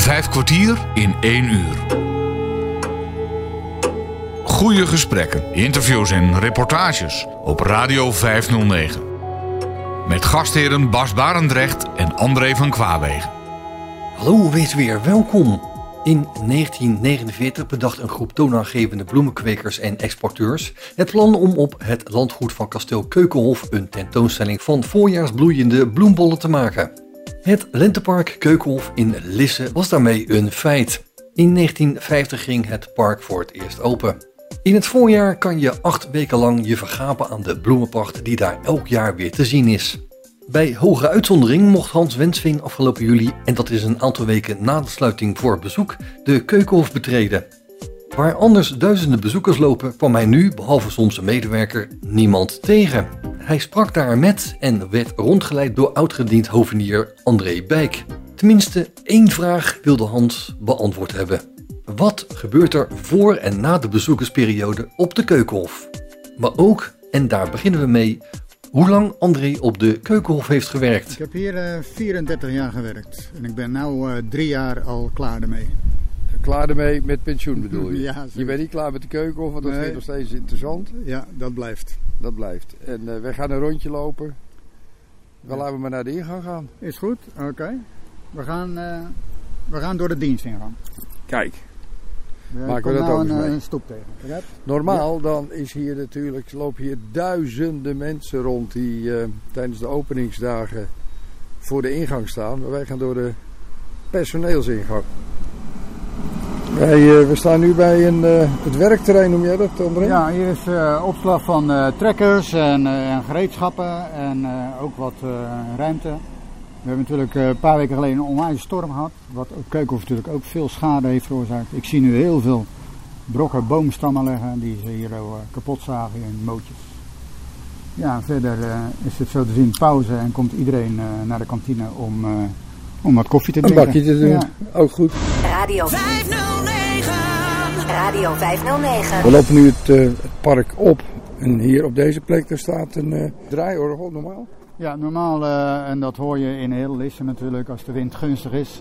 Vijf kwartier in één uur. Goede gesprekken, interviews en reportages op Radio 509. Met gastheren Bas Barendrecht en André van Kwaabegen. Hallo, wees weer welkom. In 1949 bedacht een groep toonaangevende bloemenkwekers en exporteurs het plan om op het landgoed van kasteel Keukenhof een tentoonstelling van voorjaarsbloeiende bloembollen te maken. Het Lentepark Keukenhof in Lisse was daarmee een feit. In 1950 ging het park voor het eerst open. In het voorjaar kan je acht weken lang je vergapen aan de bloemenpracht die daar elk jaar weer te zien is. Bij hoge uitzondering mocht Hans Wensving afgelopen juli, en dat is een aantal weken na de sluiting voor bezoek, de Keukenhof betreden. Waar anders duizenden bezoekers lopen, kwam hij nu, behalve soms een medewerker, niemand tegen. Hij sprak daar met en werd rondgeleid door oudgediend hovenier André Bijk. Tenminste, één vraag wilde Hans beantwoord hebben. Wat gebeurt er voor en na de bezoekersperiode op de Keukenhof? Maar ook, en daar beginnen we mee, hoe lang André op de Keukenhof heeft gewerkt. Ik heb hier uh, 34 jaar gewerkt en ik ben nu uh, drie jaar al klaar ermee. Klaar ermee met pensioen bedoel je? Ja, je bent niet klaar met de Keukenhof, want dat Nee. vind ik nog steeds interessant. Ja, dat blijft. Dat blijft. En uh, wij gaan een rondje lopen. Dan laten we maar naar de ingang gaan. Is goed? Oké. We, gaan, uh, we gaan door de dienst ingaan. Kijk, Er Maken we dat nou ook een, mee? een stoep tegen. Begrijp? normaal dan is hier natuurlijk, lopen hier duizenden mensen rond die eh, tijdens de openingsdagen voor de ingang staan. Maar wij gaan door de personeelsingang. Wij, eh, we staan nu bij een, eh, het werkterrein, noem jij dat André? Ja, hier is eh, opslag van eh, trekkers en, eh, en gereedschappen en eh, ook wat eh, ruimte. We hebben natuurlijk eh, een paar weken geleden een onwijs storm gehad. Wat op Keukenhof natuurlijk ook veel schade heeft veroorzaakt. Ik zie nu heel veel brokken boomstammen liggen die ze hier eh, kapot zagen in mootjes. Ja, verder eh, is het zo te zien pauze en komt iedereen eh, naar de kantine om, eh, om wat koffie te Een drinken. bakje te doen, Ja. ook goed. Radio 509. Radio 509. We lopen nu het, eh, het park op. En hier op deze plek daar staat een eh draaiorgel normaal. Ja, normaal, eh, en dat hoor je in heel Lisse natuurlijk als de wind gunstig is.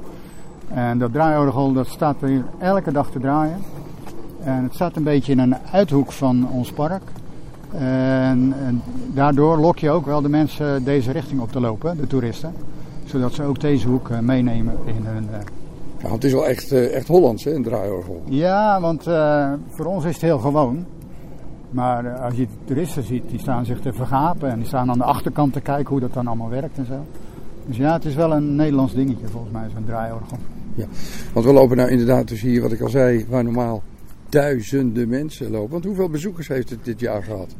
En dat draaiorgel dat staat hier elke dag te draaien. En het staat een beetje in een uithoek van ons park. En, en daardoor lok je ook wel de mensen deze richting op te lopen, de toeristen. Zodat ze ook deze hoek meenemen in hun... Ja, het is wel echt, eh, echt Hollands, hè, een draaiorgel. Ja, want eh, voor ons is het heel gewoon. Maar eh, als je de toeristen ziet, die staan zich te vergapen en die staan aan de achterkant te kijken hoe dat dan allemaal werkt en zo. Dus ja, het is wel een Nederlands dingetje volgens mij, zo'n draaiorgel. Want we lopen nou inderdaad dus hier, wat ik al zei, waar normaal duizenden mensen lopen. Want hoeveel bezoekers heeft het dit jaar gehad?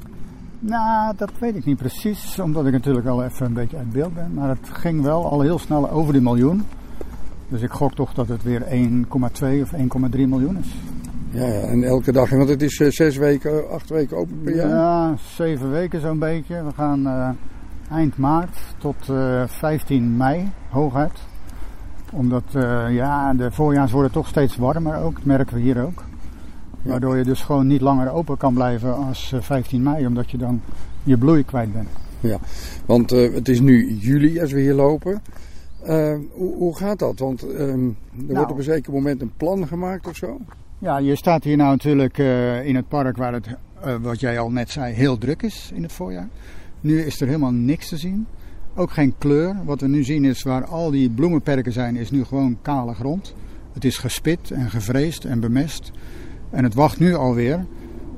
Nou, dat weet ik niet precies, omdat ik natuurlijk al even een beetje uit beeld ben. Maar het ging wel al heel snel over de miljoen. Dus ik gok toch dat het weer 1,2 of 1,3 miljoen is. Ja, ja, en elke dag. Want het is eh, zes weken, acht weken open per jaar. Ja, zeven weken zo'n beetje. We gaan eh, eind maart tot eh, 15 mei hooguit. Omdat eh, ja, de voorjaars worden toch steeds warmer ook. Dat merken we hier ook. Ja. Waardoor je dus gewoon niet langer open kan blijven als eh, 15 mei. Omdat je dan je bloei kwijt bent. Want eh, het is nu juli als we hier lopen. Eh, hoe, hoe gaat dat? Want ehm, er wordt Nou. op een zeker moment een plan gemaakt of zo. Ja, je staat hier nou natuurlijk eh, in het park waar het, eh, wat jij al net zei, heel druk is in het voorjaar. Nu is er helemaal niks te zien. Ook geen kleur. Wat we nu zien is waar al die bloemenperken zijn, is nu gewoon kale grond. Het is gespit en gevreesd en bemest. En het wacht nu alweer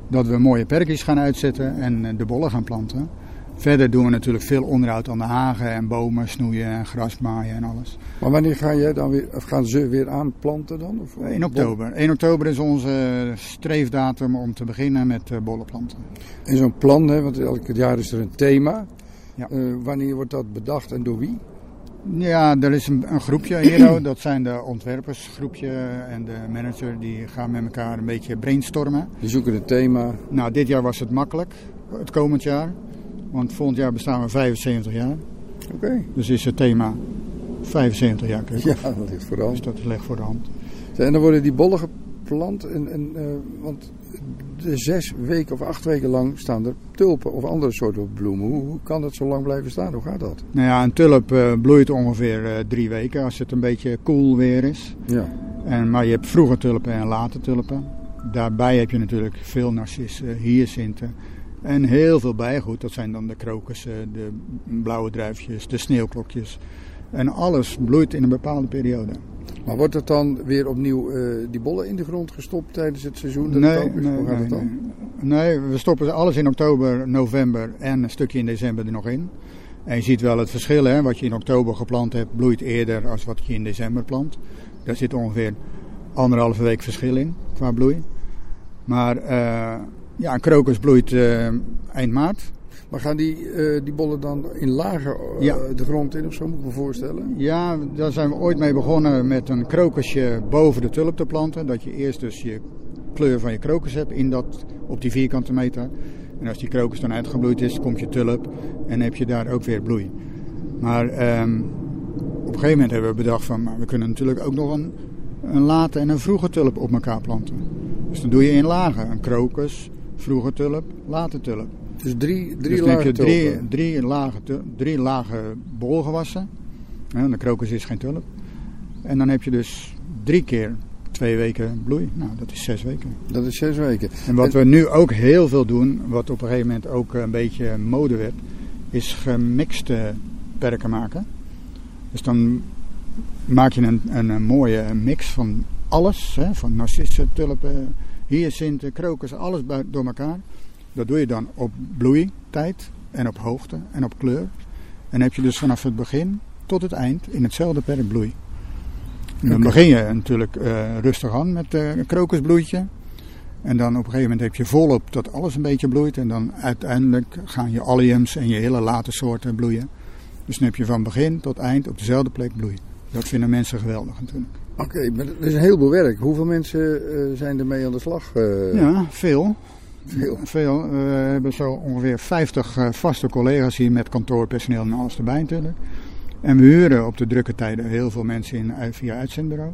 dat we mooie perkjes gaan uitzetten en de bollen gaan planten. Verder doen we natuurlijk veel onderhoud aan de hagen en bomen snoeien en gras maaien en alles. Maar wanneer ga jij dan weer, of gaan ze weer aanplanten dan? Of, In oktober. 1 oktober is onze streefdatum om te beginnen met eh, bollenplanten. En zo'n plan, hè, want elk jaar is er een thema. Ja. Eh, wanneer wordt dat bedacht en door wie? Ja, er is een, een groepje hier, dat zijn de ontwerpersgroepje en de manager, die gaan met elkaar een beetje brainstormen. Die zoeken een thema. Nou, dit jaar was het makkelijk, het komend jaar, want volgend jaar bestaan we 75 jaar. Oké. Dus is het thema 75 jaar keuken. Ja, dat ligt voor de Dus hand. dat ligt voor de hand. En dan worden die bollen plant. En, en, uh, want de zes weken of acht weken lang staan er tulpen of andere soorten bloemen. Hoe, hoe kan dat zo lang blijven staan? Hoe gaat dat? Nou ja, een tulp uh, bloeit ongeveer uh, drie weken als het een beetje koel weer is. Ja. En, maar je hebt vroege tulpen en late tulpen. Daarbij heb je natuurlijk veel narcissen, hyacinten en heel veel bijgoed. Dat zijn dan de krokussen, de blauwe druifjes, de sneeuwklokjes. En alles bloeit in een bepaalde periode. Maar wordt het dan weer opnieuw uh, die bollen in de grond gestopt tijdens het seizoen? Dat nee, het is? nee, Hoe gaat nee, het dan? nee. nee, we stoppen alles in oktober, november en een stukje in december er nog in. En je ziet wel het verschil, hè? wat je in oktober geplant hebt, bloeit eerder als wat je in december plant. Daar zit ongeveer anderhalve week verschil in qua bloei. Maar uh, ja, een krokus bloeit uh, eind maart. Maar gaan die, uh, die bollen dan in lager uh, Ja. de grond in of zo, moet ik me voorstellen? Ja, daar zijn we ooit mee begonnen met een krokusje boven de tulp te planten. Dat je eerst dus je kleur van je krokus hebt in dat, op die vierkante meter. En als die krokus dan uitgebloeid is, komt je tulp en heb je daar ook weer bloei. Maar um, op een gegeven moment hebben we bedacht van, maar we kunnen natuurlijk ook nog een, een late en een vroege tulp op elkaar planten. Dus dan doe je in lagen een krokus, vroege tulp, late tulp. Dus drie, drie dus dan heb lagen je drie, drie, lage, drie lage bolgewassen. Ja, de krokus is geen tulp. En dan heb je dus drie keer twee weken bloei. Nou, dat is zes weken. Dat is zes weken. En wat we nu ook heel veel doen, wat op een gegeven moment ook een beetje mode werd, is gemixte perken maken. Dus dan maak je een, een, een mooie mix van alles, hè, van narcissen, tulpen, hyacinten, krokus, alles door elkaar. Dat doe je dan op bloeitijd en op hoogte en op kleur. En heb je dus vanaf het begin tot het eind in hetzelfde perk bloei. En dan begin je natuurlijk eh, rustig aan met eh, een krokusbloeitje. En dan op een gegeven moment heb je volop dat alles een beetje bloeit. En dan uiteindelijk gaan je alliums en je hele late soorten bloeien. Dus dan heb je van begin tot eind op dezelfde plek bloei. Dat vinden mensen geweldig natuurlijk. Oké, maar dat is een heleboel werk. Hoeveel mensen eh, zijn ermee aan de slag? eh? Ja, veel. Veel. Veel. We hebben zo ongeveer 50 eh, vaste collega's hier met kantoorpersoneel en alles erbij natuurlijk. En we huren op de drukke tijden heel veel mensen in via uitzendbureau.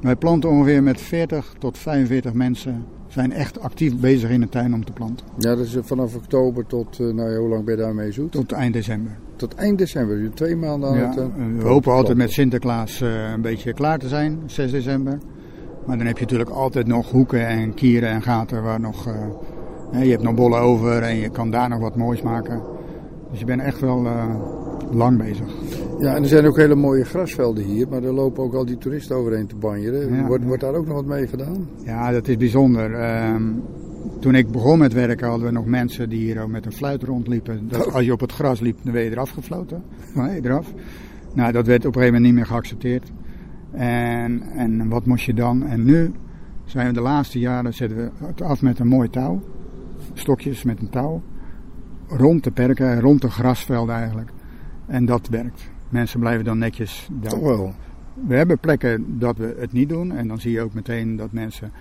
Wij planten ongeveer met 40 tot 45 mensen. Zijn echt actief bezig in de tuin om te planten. Ja, dat is eh, vanaf oktober tot, eh, nou ja, hoe lang ben je daarmee zoet? Tot eind december. Tot eind december. Dus twee maanden aan Ja, het... we hopen altijd met Sinterklaas eh, een beetje klaar te zijn, 6 december. Maar dan heb je natuurlijk altijd nog hoeken en kieren en gaten waar nog... eh, je hebt nog bollen over en je kan daar nog wat moois maken. Dus je bent echt wel eh, lang bezig. Ja, en er zijn ook hele mooie grasvelden hier, maar daar lopen ook al die toeristen overheen te banjeren. Ja, wordt, wordt daar ook nog wat mee gedaan? Ja, dat is bijzonder. Ehm, toen ik begon met werken hadden we nog mensen die hier ook met een fluit rondliepen. Dat, als je op het gras liep, dan werd je eraf gefloten. Nee, eraf. Nou, dat werd op een gegeven moment niet meer geaccepteerd. En, en wat moest je dan? En nu zijn we de laatste jaren zetten we het af met een mooi touw. Stokjes met een touw. Rond de perken, rond de grasvelden eigenlijk. En dat werkt. Mensen blijven dan netjes daar. Toch wel. We hebben plekken dat we het niet doen. En dan zie je ook meteen dat mensen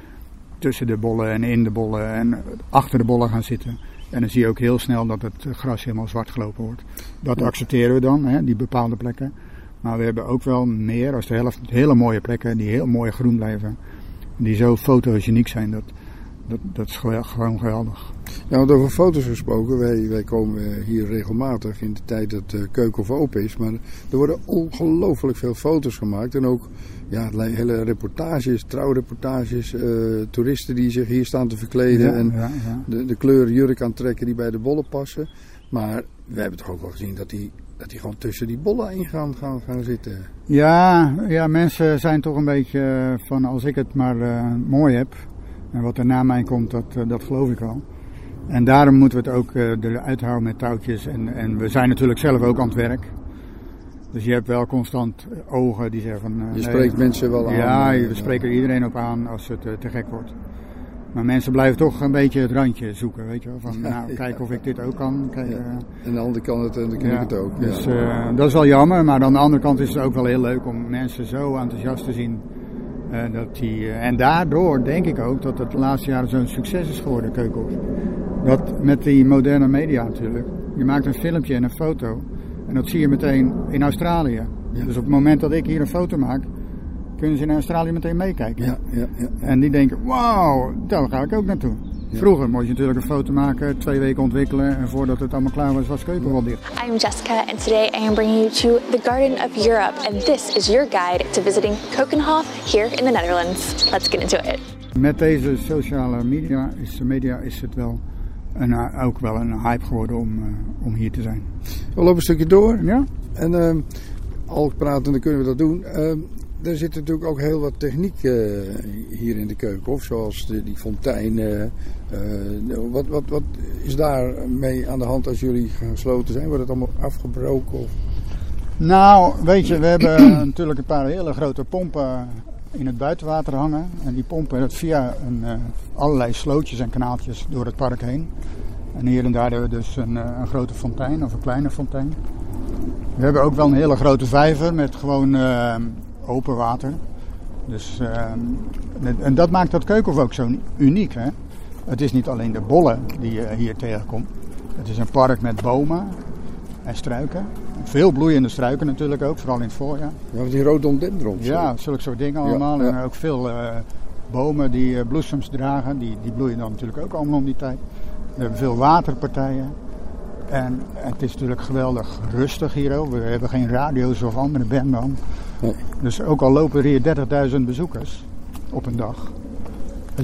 tussen de bollen en in de bollen en achter de bollen gaan zitten. En dan zie je ook heel snel dat het gras helemaal zwart gelopen wordt. Dat Ja. accepteren we dan, hè, die bepaalde plekken. Maar we hebben ook wel meer, als de helft, hele mooie plekken die heel mooi groen blijven. Die zo fotogeniek zijn, dat, dat, dat is gewoon geweldig. Ja, want over foto's gesproken, wij, wij komen hier regelmatig in de tijd dat de Keukenhof open is. Maar er worden ongelooflijk veel foto's gemaakt. En ook ja, hele reportages, trouwreportages, eh, toeristen die zich hier staan te verkleden. Ja, en ja, ja. de, de kleur jurk aantrekken die bij de bollen passen. Maar we hebben toch ook wel gezien dat die, dat die gewoon tussen die bollen in gaan, gaan, gaan zitten. Ja, ja, mensen zijn toch een beetje van als ik het maar eh, mooi heb. En wat er na mij komt, dat, eh, dat geloof ik al. En daarom moeten we het ook eh, eruit houden met touwtjes. En, en we zijn natuurlijk zelf ook aan het werk. Dus je hebt wel constant eh, ogen die zeggen van... Je nee, spreekt mensen wel aan. Ja, we spreken er iedereen op aan als het te gek wordt. Maar mensen blijven toch een beetje het randje zoeken, weet je wel. Van, nou, kijk of ik dit ook kan. Kijk, Ja. En de andere kan het en dan kan ik het ook. Ja. dus dat is wel jammer, maar aan de andere kant is het ook wel heel leuk om mensen zo enthousiast te zien. Eh, dat die, eh, en daardoor denk ik ook dat het de laatste jaren zo'n succes is geworden, Keukenhof. Dat met die moderne media natuurlijk. Je maakt een filmpje en een foto en dat zie je meteen in Australië. Ja. Dus op het moment dat ik hier een foto maak, kunnen ze in Australië meteen meekijken. Ja, ja, ja. En die denken, wauw, daar ga ik ook naartoe. Vroeger moest je natuurlijk een foto maken, twee weken ontwikkelen en voordat het allemaal klaar was, was Keuken wel dicht. I'm Jessica, and today I am bringing you to the Garden of Europe, and this is your guide to visiting Kokenhof here in the Netherlands. Let's get into it. Met deze sociale media is, media is het wel een, ook wel een hype geworden om, eh, om hier te zijn. We lopen een stukje door. Ja? En ehm, al pratende kunnen we dat doen. Ehm, er zit natuurlijk ook heel wat techniek eh, hier in de keukenhof. Zoals de, die fontein. eh, eh, wat, wat, wat is daar mee aan de hand als jullie gesloten zijn? Wordt het allemaal afgebroken? Of? Nou, weet je, we hebben natuurlijk een paar hele grote pompen in het buitenwater hangen. En die pompen het via een, allerlei slootjes en kanaaltjes door het park heen. En hier en daar hebben we dus een, een grote fontein of een kleine fontein. We hebben ook wel een hele grote vijver met gewoon open water. Dus, eh, en- dat maakt dat Keukenhof ook zo uniek. Hè? Het is niet alleen de bollen die je hier tegenkomt. Het is een park met bomen en struiken. Veel bloeiende struiken natuurlijk ook, vooral in het voorjaar. Ja, die rhododendrons. Ja, zulke soort dingen allemaal. ja. En ook veel eh, bomen die eh, bloesems dragen. Die, die bloeien dan natuurlijk ook allemaal om die tijd. We hebben veel waterpartijen. En, en het is natuurlijk geweldig rustig hier ook. We hebben geen radio's of andere banden. Nee. Dus ook al lopen er hier 30.000 bezoekers op een dag.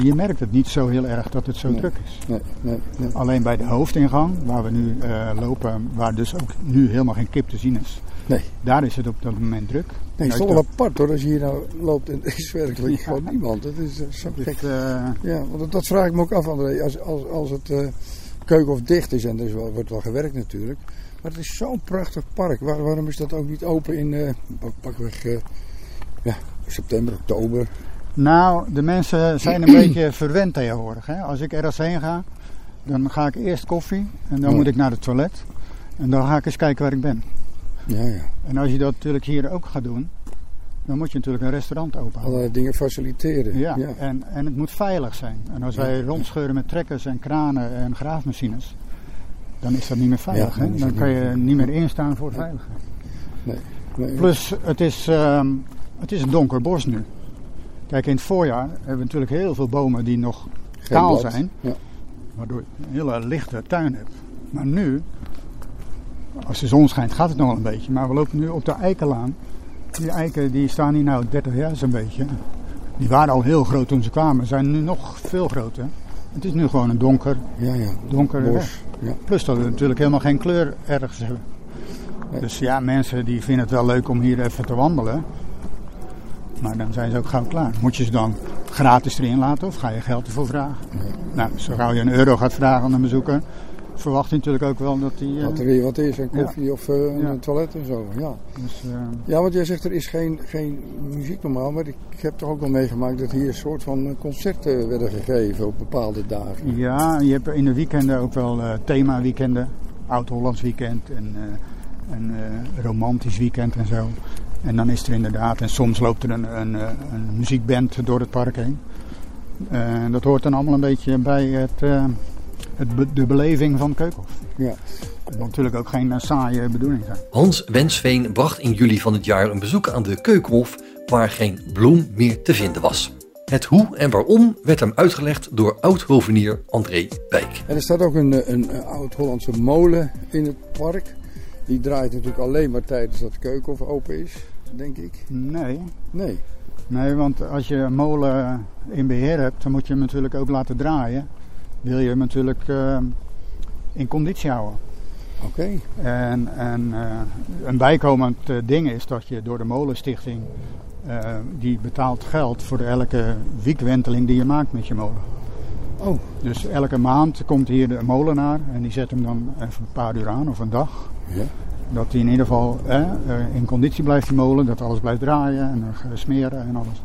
Je merkt het niet zo heel erg dat het zo Nee. druk is. Nee, nee. Alleen bij de hoofdingang, waar we nu eh, lopen, waar dus ook nu helemaal geen kip te zien is. Nee. Daar is het op dat moment druk. Nee, En het is toch wel apart hoor, als je hier nou loopt en er is werkelijk Ja. gewoon niemand. Dat is eh, zo dat- gek. dit, eh, Ja, want dat, dat vraag ik me ook af, André. Als, als, als het eh, keukenhof dicht is, en er wel, wordt wel gewerkt natuurlijk. Maar het is zo'n prachtig park. Waar- waarom is dat ook niet open in, eh, pak- pakweg, eh, ja, september, oktober? Nou, de mensen zijn een beetje verwend tegenwoordig. Hè? Als ik ergens heen ga, dan ga ik eerst koffie en dan Ja. moet ik naar het toilet. En dan ga ik eens kijken waar ik ben. Ja, ja. En als je dat natuurlijk hier ook gaat doen, dan moet je natuurlijk een restaurant openhouden. Allerlei dingen faciliteren. Ja, En, en het moet veilig zijn. En als wij rondscheuren met trekkers en kranen en graafmachines, dan is dat niet meer veilig. Ja, hè? dan kan je niet meer instaan voor veiligheid. Nee, nee. Plus, het is, ehm, het is een donker bos nu. Kijk, in het voorjaar hebben we natuurlijk heel veel bomen die nog Geen kaal blad. zijn. Ja. Waardoor je een hele lichte tuin hebt. Maar nu, als de zon schijnt, gaat het nog wel een beetje. Maar we lopen nu op de eikenlaan. Die eiken die staan hier nou 30 jaar zo'n beetje. Die waren al heel groot toen ze kwamen, zijn nu nog veel groter. Het is nu gewoon een donker, Ja, ja. donkere Bos. weg. Ja. Plus dat we natuurlijk helemaal geen kleur ergens hebben. Dus ja, mensen die vinden het wel leuk om hier even te wandelen. Maar dan zijn ze ook gauw klaar. Moet je ze dan gratis erin laten of ga je geld ervoor vragen? Nou, zo gauw je een euro gaat vragen aan een bezoeker, verwacht natuurlijk ook wel dat die... eh, Dat er weer wat is, een Ja. koffie of eh, een toilet en zo. Ja. dus, eh, ja, want jij zegt er is geen, geen muziek normaal. Maar ik heb toch ook wel meegemaakt dat hier een soort van eh, concerten werden gegeven op bepaalde dagen. ja, je hebt in de weekenden ook wel eh thema-weekenden. Oud-Hollands weekend en eh, een eh, romantisch weekend en zo. En dan is er inderdaad, en soms loopt er een, een, eh, een muziekband door het park heen. Eh, dat hoort dan allemaal een beetje bij het, eh, het be- de beleving van Keukenhof. Ja. Het moet natuurlijk ook geen eh, saaie bedoeling zijn. Hans Wensveen bracht in juli van het jaar een bezoek aan de Keukenhof waar geen bloem meer te vinden was. Het hoe en waarom werd hem uitgelegd door oud-hovenier André Bijk. En er staat ook een, eh, een, eh, oud-Hollandse molen in het park. Die draait natuurlijk alleen maar tijdens dat de keukenhof open is, denk ik. Nee, Nee. Nee, want als je een molen in beheer hebt, dan moet je hem natuurlijk ook laten draaien. Wil je hem natuurlijk eh, in conditie houden. Oké. En, en eh, een bijkomend eh, ding is dat je door de molenstichting, die betaalt geld voor elke wiekwenteling die je maakt met je molen. Oh, Dus elke maand komt hier de molenaar en die zet hem dan even een paar uur aan of een dag. ja. Dat hij in ieder geval eh, in conditie blijft, die molen. Dat alles blijft draaien en smeren en alles.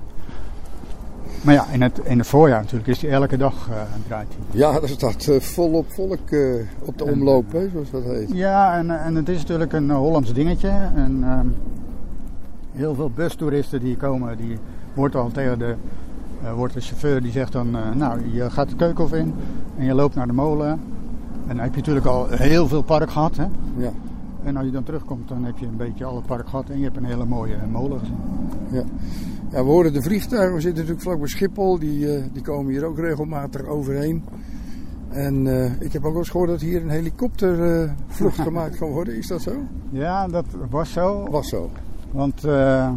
Maar ja, in het, in het voorjaar natuurlijk is hij elke dag eh draait hij. Ja, er staat eh, volop volk eh, op de En, omloop, hè, zoals dat heet. Ja, en, en het is natuurlijk een Hollands dingetje. En ehm, heel veel bustoeristen die komen, die wordt al tegen de, wordt de chauffeur die zegt dan, nou je gaat de keukenhof in en je loopt naar de molen. En dan heb je natuurlijk al heel veel park gehad. Hè? Ja, En als je dan terugkomt, dan heb je een beetje alle park gehad en je hebt een hele mooie molen gezien. ja. Ja, we horen de vliegtuigen. We zitten natuurlijk vlak bij Schiphol. Die, eh, die komen hier ook regelmatig overheen. En eh, ik heb ook wel eens gehoord dat hier een helikoptervlucht gemaakt kan worden. Is dat zo? Ja, dat was zo. Was zo. Want eh,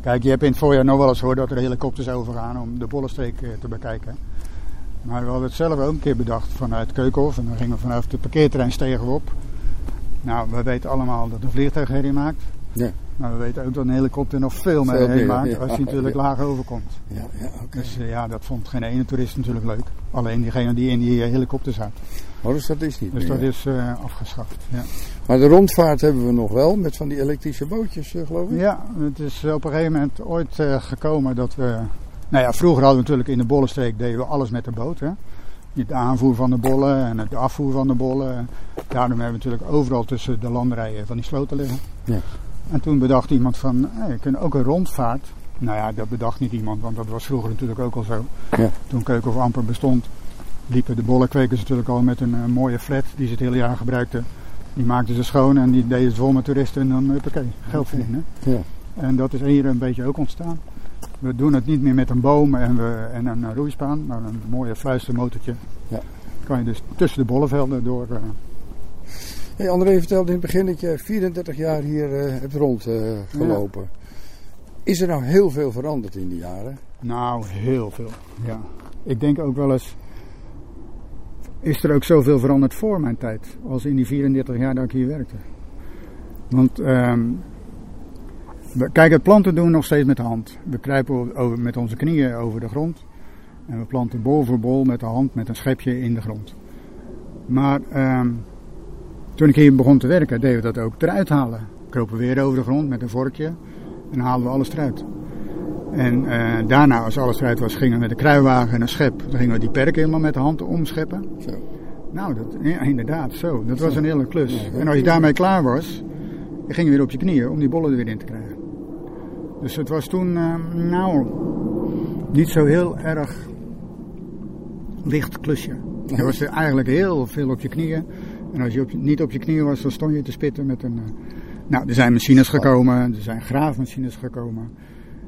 kijk, je hebt in het voorjaar nog wel eens gehoord dat er helikopters overgaan om de Bollenstreek eh, te bekijken. Maar we hadden het zelf ook een keer bedacht vanuit Keukenhof. En dan gingen we vanaf het parkeerterrein stegen we op. Nou, we weten allemaal dat een vliegtuig herrie maakt. Ja. Maar we weten ook dat een helikopter nog veel meer herrie meer, maakt ja. als hij natuurlijk Ja. laag overkomt. Ja, ja. Dus eh, ja, dat vond geen ene toerist natuurlijk leuk. Alleen diegene die in die eh, helikopter zat. Oh, dus dat is niet Dus meer. dat is eh, afgeschaft. Ja. Maar de rondvaart hebben we nog wel. Met van die elektrische bootjes, geloof ik. Ja, het is op een gegeven moment ooit gekomen dat we... Nou ja, vroeger hadden we natuurlijk in de bollenstreek deden we alles met de boot. Hè? De aanvoer van de bollen en het afvoer van de bollen. Daarom hebben we natuurlijk overal tussen de landerijen van die sloten liggen. Ja. En toen bedacht iemand van, hey, we kunnen ook een rondvaart. Nou ja, dat bedacht niet iemand, want dat was vroeger natuurlijk ook al zo. Ja. Toen Keukenhof amper bestond, liepen de bollenkwekers natuurlijk al met een eh, mooie flat die ze het hele jaar gebruikten. Die maakten ze schoon en die deden het vol met toeristen en dan, huppakee, geld verdienen. Ja. En dat is hier een beetje ook ontstaan. We doen het niet meer met een boom en, we, en een roeispaan, maar een mooie fluistermotortje. Ja. Kan je dus tussen de bollenvelden door. eh, Hey, André vertelde in het begin dat je 34 jaar hier eh, hebt rondgelopen. Is er nou heel veel veranderd in die jaren? nou, heel veel. Ja. Ik denk ook wel eens. Is er ook zoveel veranderd voor mijn tijd, als in die 34 jaar dat ik hier werkte? Want, ehm, we, kijk, het planten doen we nog steeds met de hand. We kruipen over, met onze knieën over de grond. En we planten bol voor bol met de hand, met een schepje in de grond. Maar ehm, toen ik hier begon te werken, deden we dat ook eruit halen. Kropen weer over de grond met een vorkje en haalden we alles eruit. En eh, daarna, als alles eruit was, gingen we met een kruiwagen en een schep. Dan gingen we die perken helemaal met de hand omscheppen. Zo. Nou, dat, ja, inderdaad, zo. Dat was een hele klus. En als je daarmee klaar was, dan ging je weer op je knieën om die bollen er weer in te krijgen. Dus het was toen, eh, nou, niet zo heel erg licht klusje. Er was er eigenlijk heel veel op je knieën. En als je, op je niet op je knieën was, dan stond je te spitten met een... eh, nou, er zijn machines gekomen, er zijn graafmachines gekomen.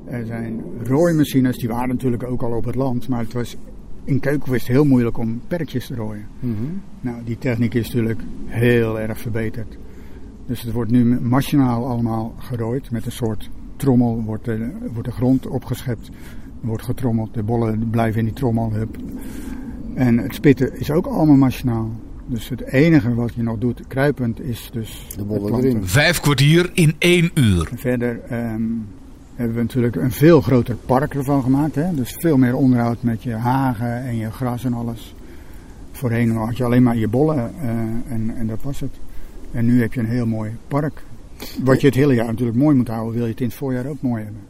Er zijn rooimachines, die waren natuurlijk ook al op het land. Maar het was in Keukenwist heel moeilijk om perkjes te rooien. Mhm. Nou, die techniek is natuurlijk heel erg verbeterd. Dus het wordt nu machinaal allemaal gerooid. Met een soort trommel wordt de, wordt de grond opgeschept. Er wordt getrommeld, de bollen blijven in die trommel. Hup. En het spitten is ook allemaal machinaal. Dus het enige wat je nog doet, kruipend, is dus De bollen erin. Vijf kwartier in één uur. Verder ehm, hebben we natuurlijk een veel groter park ervan gemaakt. Hè? Dus veel meer onderhoud met je hagen en je gras en alles. Voorheen had je alleen maar je bollen eh, en, en dat was het. En nu heb je een heel mooi park. Wat je het hele jaar natuurlijk mooi moet houden, wil je het in het voorjaar ook mooi hebben.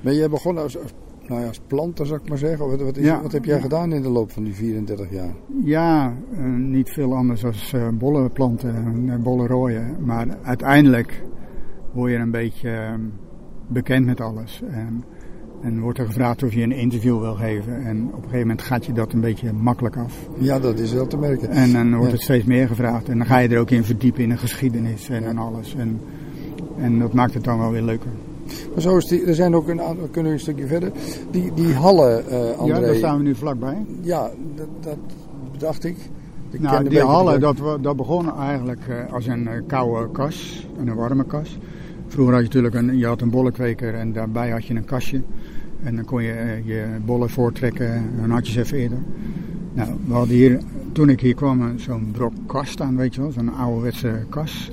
Ben jij begonnen als, als, nou ja, als planter, zou ik maar zeggen? Wat, wat, is, Ja. wat heb jij Ja. gedaan in de loop van die 34 jaar? Ja, eh, niet veel anders dan eh, bollen planten en eh, bollen rooien. Maar uiteindelijk word je een beetje bekend met alles. En, en wordt er gevraagd of je een interview wil geven. En op een gegeven moment gaat je dat een beetje makkelijk af. Ja, dat is wel te merken. En dan wordt Ja. het steeds meer gevraagd. En dan ga je er ook in verdiepen in de geschiedenis en, en alles. En, en dat maakt het dan wel weer leuker. Maar zo is die, er zijn ook een aantal, kunnen we een stukje verder. Die, die hallen, eh André. Ja, daar staan we nu vlakbij. Ja, dat, dat bedacht ik. Nou, een die hallen, dat, dat begon eigenlijk eh, als een eh, koude kas en een warme kas. Vroeger had je natuurlijk een, je had een bollenkweker en daarbij had je een kastje. En dan kon je je bollen voortrekken en dan had je ze even eerder. Nou, we hadden hier, toen ik hier kwam, zo'n brok kas staan, weet je wel, zo'n ouderwetse kas.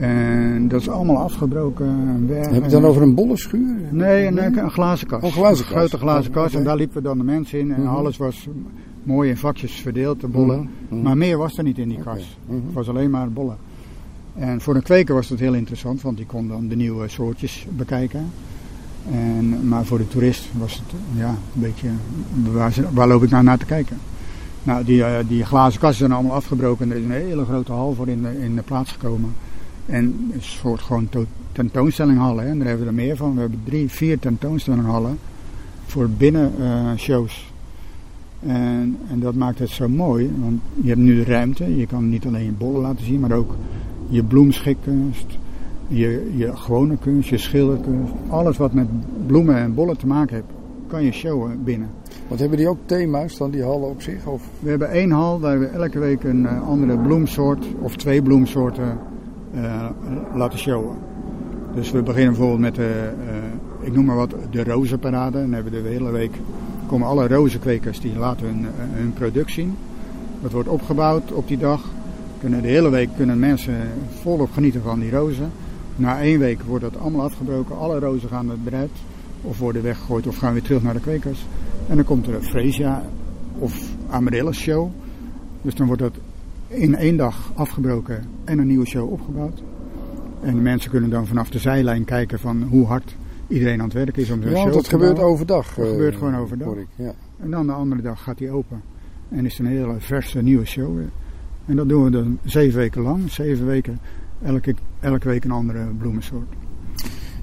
En dat is allemaal afgebroken. Weg, Heb je het dan over een bollenschuur? Nee, een, een glazen kast. Oh, glazen Een grote glazen Oh, kast. En daar liepen dan de mensen in. En Mhm. alles was mooi in vakjes verdeeld, de bollen. Mhm, mhm. Maar meer was er niet in die kast. Het was alleen maar bollen. En voor een kweker was dat heel interessant, want die kon dan de nieuwe soortjes bekijken. En, maar voor de toerist was het ja, een beetje, waar, loop ik nou naar te kijken? Nou, die, eh, die glazen kasten zijn allemaal afgebroken en er is een hele grote hal voor in de, in de plaats gekomen. En een soort gewoon to- tentoonstellinghallen. Hè. En daar hebben we er meer van. We hebben drie, vier tentoonstellinghallen voor binnen eh, shows. En, en dat maakt het zo mooi, want je hebt nu de ruimte. Je kan niet alleen je bollen laten zien, maar ook je bloemschikkunst. je, je gewone kunst, je schilderkunst, alles wat met bloemen en bollen te maken heeft, kan je showen binnen. Want hebben die ook thema's dan, die hallen op zich? Of? We hebben één hal waar we elke week een uh, andere bloemsoort of twee bloemsoorten laten showen. Dus we beginnen bijvoorbeeld met de, uh, ik noem maar wat, de rozenparade. En dan hebben we de hele week, komen alle rozenkwekers die laten hun, hun product zien. Dat wordt opgebouwd op die dag. Kunnen de hele week kunnen mensen volop genieten van die rozen. Na één week wordt dat allemaal afgebroken. Alle rozen gaan het bedrijf of worden weggegooid of gaan weer terug naar de kwekers. En dan komt er een Freesia of Amaryllis show. Dus dan wordt dat in één dag afgebroken en een nieuwe show opgebouwd. En de mensen kunnen dan vanaf de zijlijn kijken van hoe hard iedereen aan het werk is om zo'n ja, show dat te gebeurt bouwen. overdag. Dat uh, gebeurt gewoon overdag. Ik, ja. En dan de andere dag gaat die open. En is het een hele verse nieuwe show weer. En dat doen we dan zeven weken lang. Zeven weken, elke, elke week een andere bloemensoort.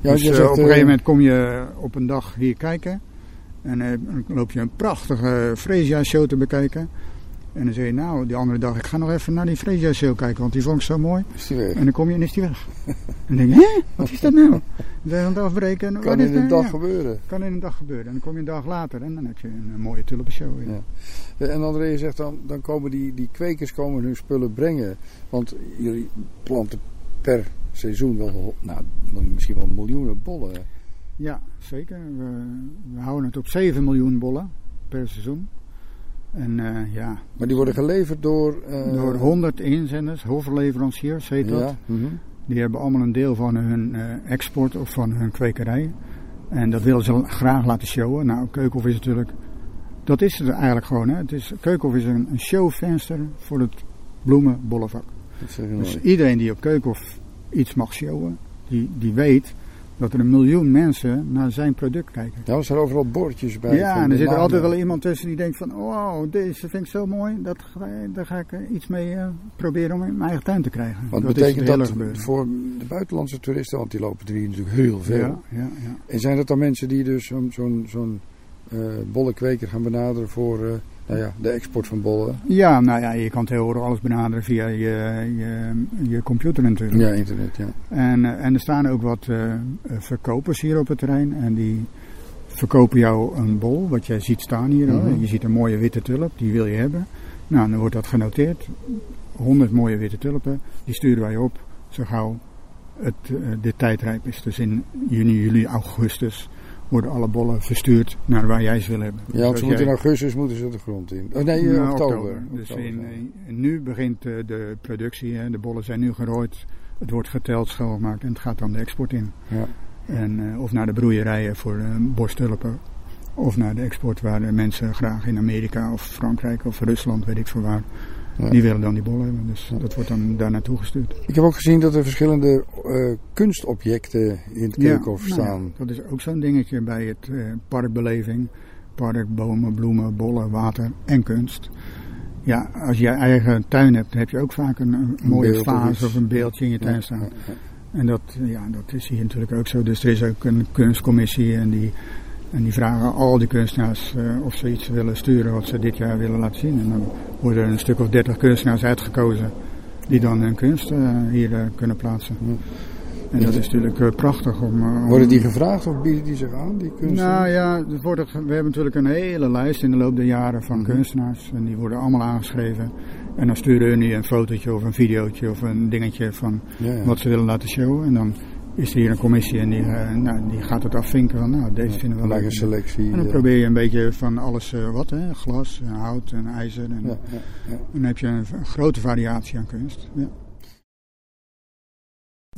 Ja, dus je zegt, op een uh, gegeven moment kom je op een dag hier kijken. En dan loop je een prachtige Freesia show te bekijken. En dan zeg je, nou, die andere dag, ik ga nog even naar die Freesia show kijken, want die vond ik zo mooi. Is die weg? En dan kom je en is die weg. en dan denk je, hè, wat is dat nou? Dan zijn we aan het afbreken. Kan in een dag Ja, gebeuren. Kan in een dag gebeuren. En dan kom je een dag later en dan heb je een, een mooie tulpenshow. weer. Ja. En André zegt dan, dan komen die, die kwekers komen hun spullen brengen. Want jullie planten per seizoen wel, nou, misschien wel miljoenen bollen. Ja, zeker. We, we houden het op 7 miljoen bollen per seizoen. En uh, ja, Maar die worden geleverd door... Uh, door 100 inzenders, hofleveranciers heet dat. Ja, mhm. Die hebben allemaal een deel van hun uh, export of van hun kwekerij. En dat willen ze graag laten showen. Nou, Keukenhof is natuurlijk... Dat is het eigenlijk gewoon. Hè. Het is, Keukenhof is een, een showvenster voor het bloemenbollenvak. Dus iedereen die op Keukenhof iets mag showen, die, die weet dat er een miljoen mensen naar zijn product kijken. Ja, er staan overal bordjes bij. Ja, en er zit er altijd wel iemand tussen die denkt van, wow, deze vind ik zo mooi, dat, ga- daar ga ik iets mee eh, proberen om in mijn eigen tuin te krijgen. Want dat betekent dat voor de buitenlandse toeristen, want die lopen er hier natuurlijk heel veel. Ja, ja, ja. En zijn dat dan mensen die dus zo'n zo'n eh, bollenkweker gaan benaderen voor eh, nou ja, de export van bollen? ja, nou ja, je kan tegenwoordig alles benaderen via je, je, je computer natuurlijk. Ja, internet, ja. En, eh, en er staan ook wat eh, eh, verkopers hier op het terrein. En die verkopen jou een bol, wat jij ziet staan hier. Mhm. Je ziet een mooie witte tulp, die wil je hebben. Nou, dan wordt dat genoteerd. 100 mooie witte tulpen, die sturen wij op zo gauw het, eh, de tijd rijp is. Dus in juni, juli, augustus worden alle bollen verstuurd naar waar jij ze wil hebben. Ja, Dus want als ze moeten in augustus moeten ze de grond in. Oh nee, eh, nou, oktober. Dus Oktober, in, ja. nu begint eh, de productie. Hè. De bollen zijn nu gerooid. Het wordt geteld, schoongemaakt en het gaat dan de export in. Ja. En, eh, of naar de broeierijen voor eh borsttulpen. Of naar de export waar de mensen graag in Amerika of Frankrijk of Rusland, weet ik veel waar. Ja. Die willen dan die bollen hebben. Dus dat wordt dan daar naartoe gestuurd. Ik heb ook gezien dat er verschillende eh, kunstobjecten in het Keukenhof nou ja, staan. dat is ook zo'n dingetje bij het eh, parkbeleving. Park, bomen, bloemen, bollen, water en kunst. Ja, als je je eigen tuin hebt, dan heb je ook vaak een, een mooie of vaas iets. of een beeldje in je tuin staan. En dat, ja, dat is hier natuurlijk ook zo. Dus er is ook een kunstcommissie en die, en die vragen al die kunstenaars eh, of ze iets willen sturen wat ze dit jaar willen laten zien. En dan worden er een stuk of dertig kunstenaars uitgekozen die dan hun kunst eh, hier eh, kunnen plaatsen. En dat is natuurlijk prachtig om... om- Worden die gevraagd of bieden die zich aan, die kunst? nou ja, we hebben natuurlijk een hele lijst in de loop der jaren van Mhm. kunstenaars. En die worden allemaal aangeschreven. En dan sturen hun nu een fotootje of een videootje of een dingetje van Ja, ja. wat ze willen laten showen. En dan is er hier een commissie en die, eh, nou, die gaat het afvinken van nou, deze vinden we leuk. een selectie. En dan probeer je een beetje van alles eh, wat, hè? glas, en hout en ijzer. En, ja, ja, ja. en dan heb je een, grote variatie aan kunst. Ja.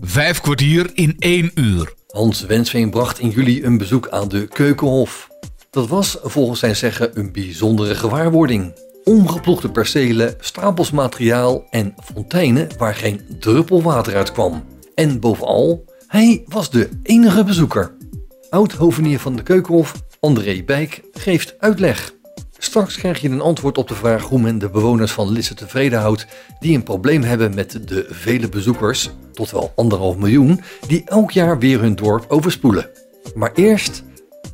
Vijf kwartier in één uur. Hans Wensveen bracht in juli een bezoek aan de Keukenhof. Dat was volgens zijn zeggen een bijzondere gewaarwording. Omgeploegde percelen, stapels materiaal en fonteinen waar geen druppel water uit kwam. En bovenal, hij was de enige bezoeker. Oud-hovenier van de Keukenhof, André Bijk, geeft uitleg. Straks krijg je een antwoord op de vraag hoe men de bewoners van Lisse tevreden houdt die een probleem hebben met de vele bezoekers, tot wel anderhalf miljoen, die elk jaar weer hun dorp overspoelen. Maar eerst,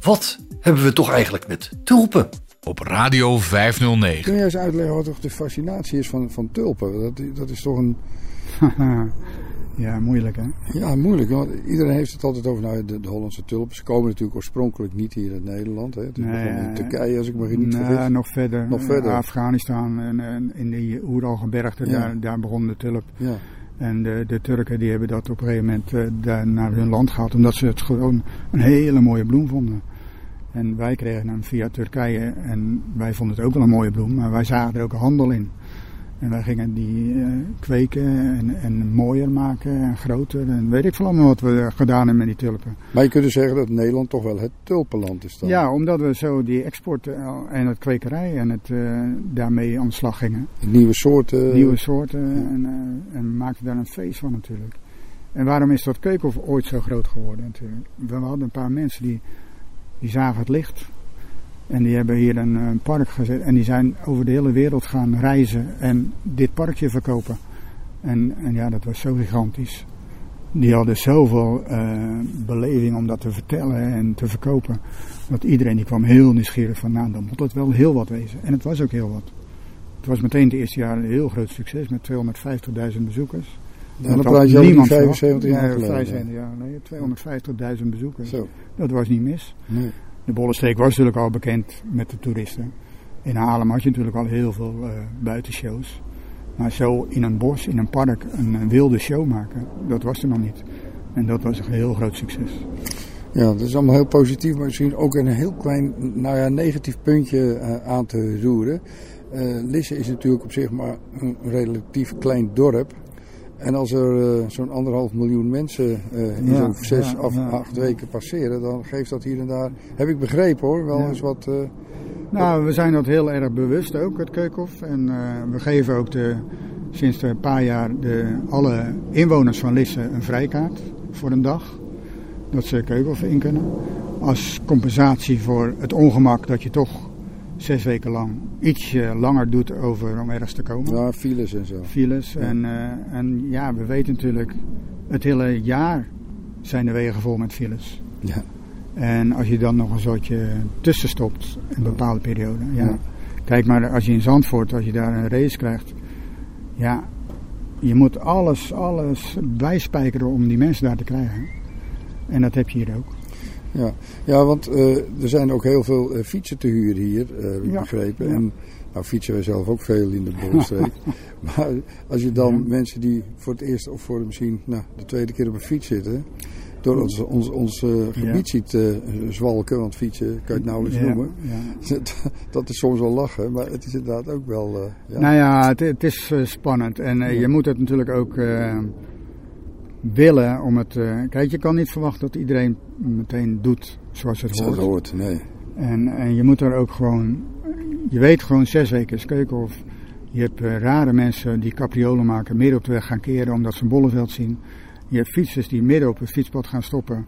wat hebben we toch eigenlijk met tulpen? Op Radio 509. Kun jij eens uitleggen wat toch de fascinatie is van, van tulpen? Dat, dat is toch een... Ja, moeilijk hè? Ja, moeilijk. Want iedereen heeft het altijd over nou, de, de Hollandse tulpen. Ze komen natuurlijk oorspronkelijk niet hier in Nederland. Hè. Het is Nee, in eh, Turkije, als ik me niet Nou, vergis. nog verder. Nog verder. Afghanistan en, in die Oeralgebergte, Ja. daar, daar begon de tulp. Ja. En de, de Turken die hebben dat op een gegeven moment eh, daar naar hun land gehaald, omdat ze het gewoon een hele mooie bloem vonden. En wij kregen hem via Turkije en wij vonden het ook wel een mooie bloem, maar wij zagen er ook handel in. En wij gingen die eh, kweken en, en mooier maken en groter en weet ik veel allemaal wat we gedaan hebben met die tulpen. Maar je kunt dus zeggen dat Nederland toch wel het tulpenland is dan. Ja, omdat we zo die export eh, en het kwekerij en het eh, daarmee aan de slag gingen. Nieuwe soorten. Nieuwe soorten en, en maakten daar een feest van natuurlijk. En waarom is dat keukenhof ooit zo groot geworden natuurlijk? We hadden een paar mensen die, die zagen het licht. En die hebben hier een, eh, park gezet. En die zijn over de hele wereld gaan reizen en dit parkje verkopen. En, en ja, dat was zo gigantisch. Die hadden zoveel eh, beleving om dat te vertellen en te verkopen. Dat iedereen die kwam heel nieuwsgierig van, nou dan moet het wel heel wat wezen. En het was ook heel wat. Het was meteen het eerste jaar een heel groot succes met 250.000 bezoekers. Ja, dan Dat praat had je over die niemand verwacht. 75 jaar Nee, geleden. 75 jaar geleden. 250.000 bezoekers. Zo. Dat was niet mis. Nee. De Bollenstreek was natuurlijk al bekend met de toeristen. In Haarlem had je natuurlijk al heel veel eh, buitenshows. Maar zo in een bos, in een park, een, wilde show maken, dat was er nog niet. En dat was een heel groot succes. Ja, dat is allemaal heel positief, maar misschien ook een heel klein, nou ja, negatief puntje eh, aan te roeren. Eh, Lisse is natuurlijk op zich maar een relatief klein dorp. En als er eh, zo'n anderhalf miljoen mensen eh, in Ja, zo'n zes ja, of ja. acht weken passeren, dan geeft dat hier en daar, heb ik begrepen hoor, wel eens wat... eh, Nou, we zijn dat heel erg bewust ook, het Keukenhof. En we geven ook de, sinds een paar jaar de, alle inwoners van Lisse een vrijkaart voor een dag. Dat ze Keukenhof in kunnen. Als compensatie voor het ongemak dat je toch zes weken lang ietsje langer doet over om ergens te komen. ja, files en zo. Files. En, eh, en ja, we weten natuurlijk, het hele jaar zijn de wegen vol met files. Ja. En als je dan nog een soortje tussen stopt, een bepaalde periode. Ja. Ja. Kijk maar, als je in Zandvoort, als je daar een race krijgt. Ja, je moet alles, alles bijspijkeren om die mensen daar te krijgen. En dat heb je hier ook. Ja, ja want eh, er zijn ook heel veel eh, fietsen te huren hier, eh, heb ik Ja, begrepen. En nou fietsen wij zelf ook veel in de Bollenstreek. maar als je dan Ja. mensen die voor het eerst of voor misschien nou, de tweede keer op een fiets zitten... door ons, ons, ons gebied ziet zwalken, want fietsen kan je het nauwelijks noemen. ja. dat is soms wel lachen, maar het is inderdaad ook wel... ja. Nou ja, het, het is spannend. En je moet het natuurlijk ook willen om het... eh, kijk, je kan niet verwachten dat iedereen meteen doet zoals het Zoals hoort. het hoort, nee. En, en je moet er ook gewoon, je weet gewoon zes weken is keukenhof. Je hebt eh, rare mensen die capriolen maken, midden op de weg gaan keren omdat ze een bolleveld zien. Je hebt fietsers die midden op het fietspad gaan stoppen.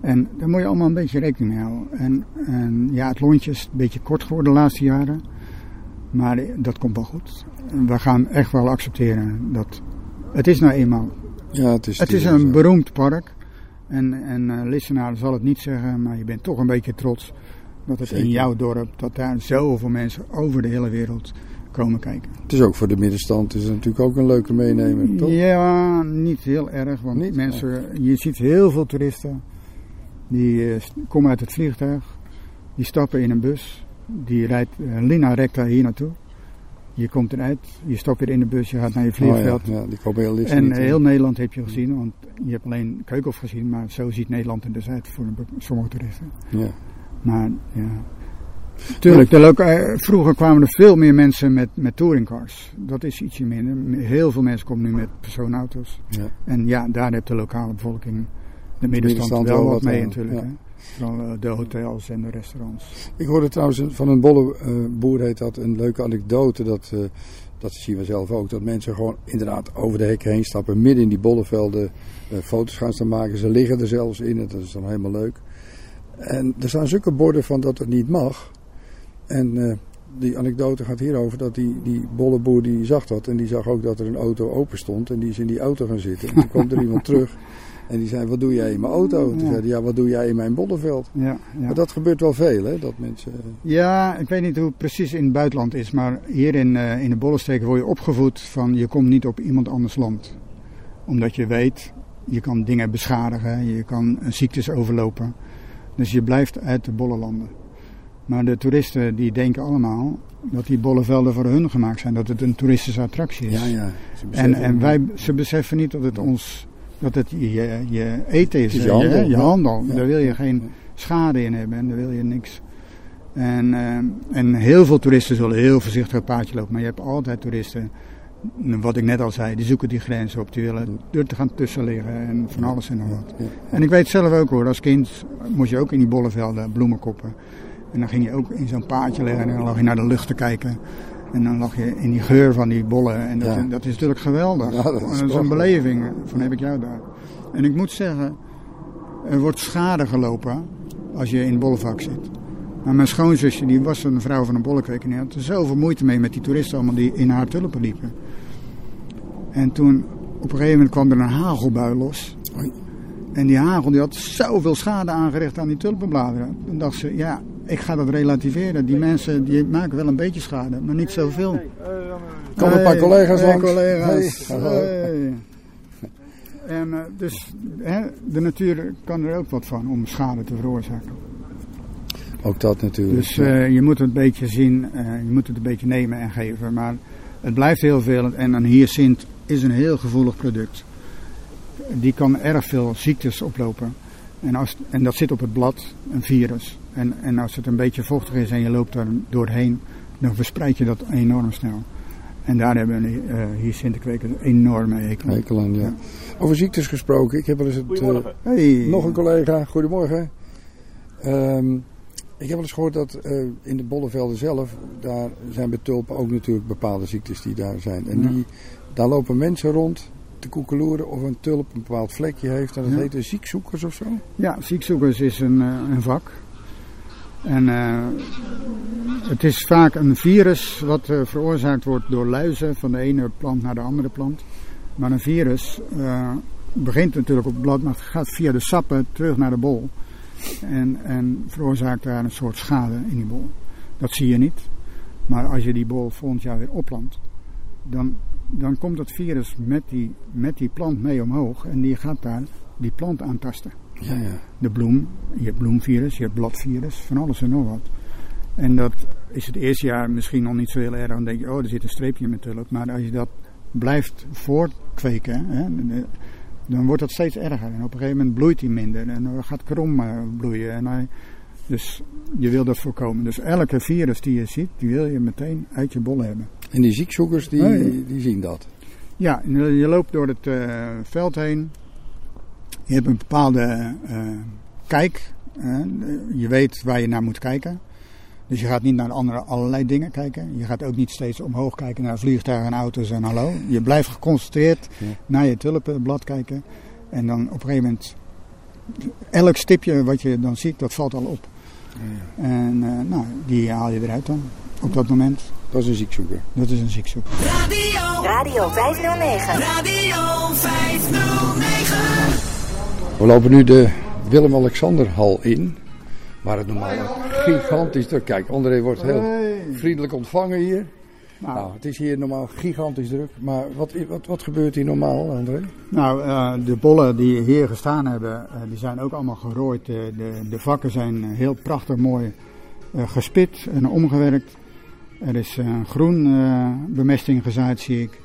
En daar moet je allemaal een beetje rekening mee houden. En, en ja, het lontje is een beetje kort geworden de laatste jaren. Maar dat komt wel goed. We gaan echt wel accepteren dat het is nou eenmaal. Ja, het is, Het is een beroemd park. En, en eh Lissenaar zal het niet zeggen, maar je bent toch een beetje trots dat het in jouw dorp, dat daar zoveel mensen over de hele wereld komen kijken. Het is ook voor de middenstand is het natuurlijk ook een leuke meenemer, toch? Ja, niet heel erg, want Niet? mensen, je ziet heel veel toeristen die eh, komen uit het vliegtuig, die stappen in een bus, die rijdt eh, linea recta hier naartoe. Je komt eruit, je stapt weer in de bus, je gaat naar je Oh ja, vliegveld. ja, die komen heel licht En niet, eh, heel Nederland heb je gezien, want je hebt alleen Keukenhof gezien, maar zo ziet Nederland er dus uit voor sommige toeristen. Ja. Maar ja. Tuurlijk, de loka- eh, vroeger kwamen er veel meer mensen met, met touringcars. Dat is ietsje minder. Heel veel mensen komen nu met persoonauto's. Ja. En ja, daar heeft de lokale bevolking, de middenstand, wel wat mee natuurlijk. Eh, de hotels en de restaurants. Ik hoorde trouwens van een bolle eh, boer heet dat een leuke anekdote. Dat, eh, dat zien we zelf ook. Dat mensen gewoon inderdaad over de hekken heen stappen. Midden in die bollevelden eh, foto's gaan staan maken. Ze liggen er zelfs in. Dat is dan helemaal leuk. En er staan zulke borden van dat het niet mag. En die anekdote gaat hierover dat die, die bolleboer die zag dat. En die zag ook dat er een auto open stond. En die is in die auto gaan zitten. En toen kwam er iemand terug. En die zei, wat doe jij in mijn auto? En toen Ja. zei hij, ja, wat doe jij in mijn bolleveld? Ja, ja. Maar dat gebeurt wel veel, hè? Dat mensen... eh, ja, ik weet niet hoe het precies in het buitenland is, maar hier in, eh, in de Bollenstreek word je opgevoed van je komt niet op iemand anders land. Omdat je weet, je kan dingen beschadigen, je kan ziektes overlopen. Dus je blijft uit de bollenlanden. Maar de toeristen die denken allemaal dat die bollevelden voor hun gemaakt zijn. Dat het een toeristische attractie is. Ja, ja. Ze En, en wij, ze beseffen niet dat het ons, dat het je, je eten is. Is je handel, je ja. handel. Ja. Daar wil je geen schade in hebben en daar wil je niks. En, eh, en heel veel toeristen zullen heel voorzichtig het paadje lopen. Maar je hebt altijd toeristen, wat ik net al zei, die zoeken die grens op. Die willen er te gaan tussen liggen en van alles en nog wat. En ik weet zelf ook hoor, als kind moest je ook in die bollevelden bloemen koppen. En dan ging je ook in zo'n paadje liggen en dan lag je naar de lucht te kijken. En dan lag je in die geur van die bollen. En dat, Ja. dat is natuurlijk geweldig. Ja, dat is dat is een beleving. Van heb ik jou daar. En ik moet zeggen, er wordt schade gelopen als je in het bollevak zit. Maar mijn schoonzusje, die was een vrouw van een bollenkweker. En die had er zoveel moeite mee met die toeristen allemaal die in haar tulpen liepen. En toen, op een gegeven moment kwam er een hagelbui los. En die hagel die had zoveel schade aangericht aan die tulpenbladeren. Toen dacht ze, ja, ik ga dat relativeren. Die mensen die maken wel een beetje schade, maar niet zoveel. Kom een paar collega's hey, langs. collega's. Hey, hallo. Hey. En eh, dus hè, de natuur kan er ook wat van om schade te veroorzaken. Ook dat natuurlijk. Dus eh, je moet het een beetje zien, eh, je moet het een beetje nemen en geven. Maar het blijft heel veel. En een hyacint is een heel gevoelig product. Die kan erg veel ziektes oplopen. En, als, en dat zit op het blad, een virus. En, en als het een beetje vochtig is en je loopt daar doorheen, dan verspreid je dat enorm snel. En daar hebben uh, hyacintenkwekers een enorme hekel aan. Hekel aan, ja. Over ziektes gesproken. Ik heb wel eens het... eh, Hey. nog een collega. Goedemorgen. Ehm, ik heb wel eens gehoord dat eh, in de bollevelden zelf, daar zijn bij tulpen ook natuurlijk bepaalde ziektes die daar zijn. En Ja. die, daar lopen mensen rond te koekeloeren of een tulp een bepaald vlekje heeft. En dat Ja. heet de ziekzoekers of zo. Ja, ziekzoekers is een, eh, een vak. En eh, het is vaak een virus wat eh, veroorzaakt wordt door luizen van de ene plant naar de andere plant. Maar een virus begint natuurlijk op het blad, maar gaat via de sappen terug naar de bol. En, en veroorzaakt daar een soort schade in die bol. Dat zie je niet. Maar als je die bol volgend jaar weer opplant, dan, dan komt dat virus met die, met die plant mee omhoog. En die gaat daar die plant aantasten Ja, ja. de bloem. Je hebt bloemvirus, je hebt bladvirus, van alles en nog wat. En dat is het eerste jaar misschien nog niet zo heel erg. Dan denk je, oh, er zit een streepje met tulp. Maar als je dat blijft voortkweken, hè, dan wordt dat steeds erger. En op een gegeven moment bloeit hij minder. En dan gaat krom eh, bloeien. En hij, dus je wil dat voorkomen. Dus elke virus die je ziet, die wil je meteen uit je bol hebben. En die ziekzoekers die, Nee. die zien dat. Ja, en je loopt door het eh, veld heen. Je hebt een bepaalde eh, kijk. eh, je weet waar je naar moet kijken. Dus je gaat niet naar andere, allerlei dingen kijken. Je gaat ook niet steeds omhoog kijken naar vliegtuigen en auto's en hallo. Je blijft geconcentreerd Ja. naar je tulpenblad kijken. En dan op een gegeven moment, elk stipje wat je dan ziet, dat valt al op. En eh, nou, die haal je eruit dan, op dat moment. Dat is een ziekzoeker. Dat is een ziekzoek. Radio. Radio 509. Radio 509. We lopen nu de Willem-Alexanderhal in. Waar het normaal gigantisch druk. Kijk, André wordt heel vriendelijk ontvangen hier. Nou, het is hier normaal gigantisch druk. Maar wat, wat, wat gebeurt hier normaal, André? Nou, eh, de bollen die hier gestaan hebben, eh, die zijn ook allemaal gerooid. De, de, de vakken zijn eh, heel prachtig mooi eh, gespit en omgewerkt. Er is eh, groen eh, bemesting gezaaid, zie ik.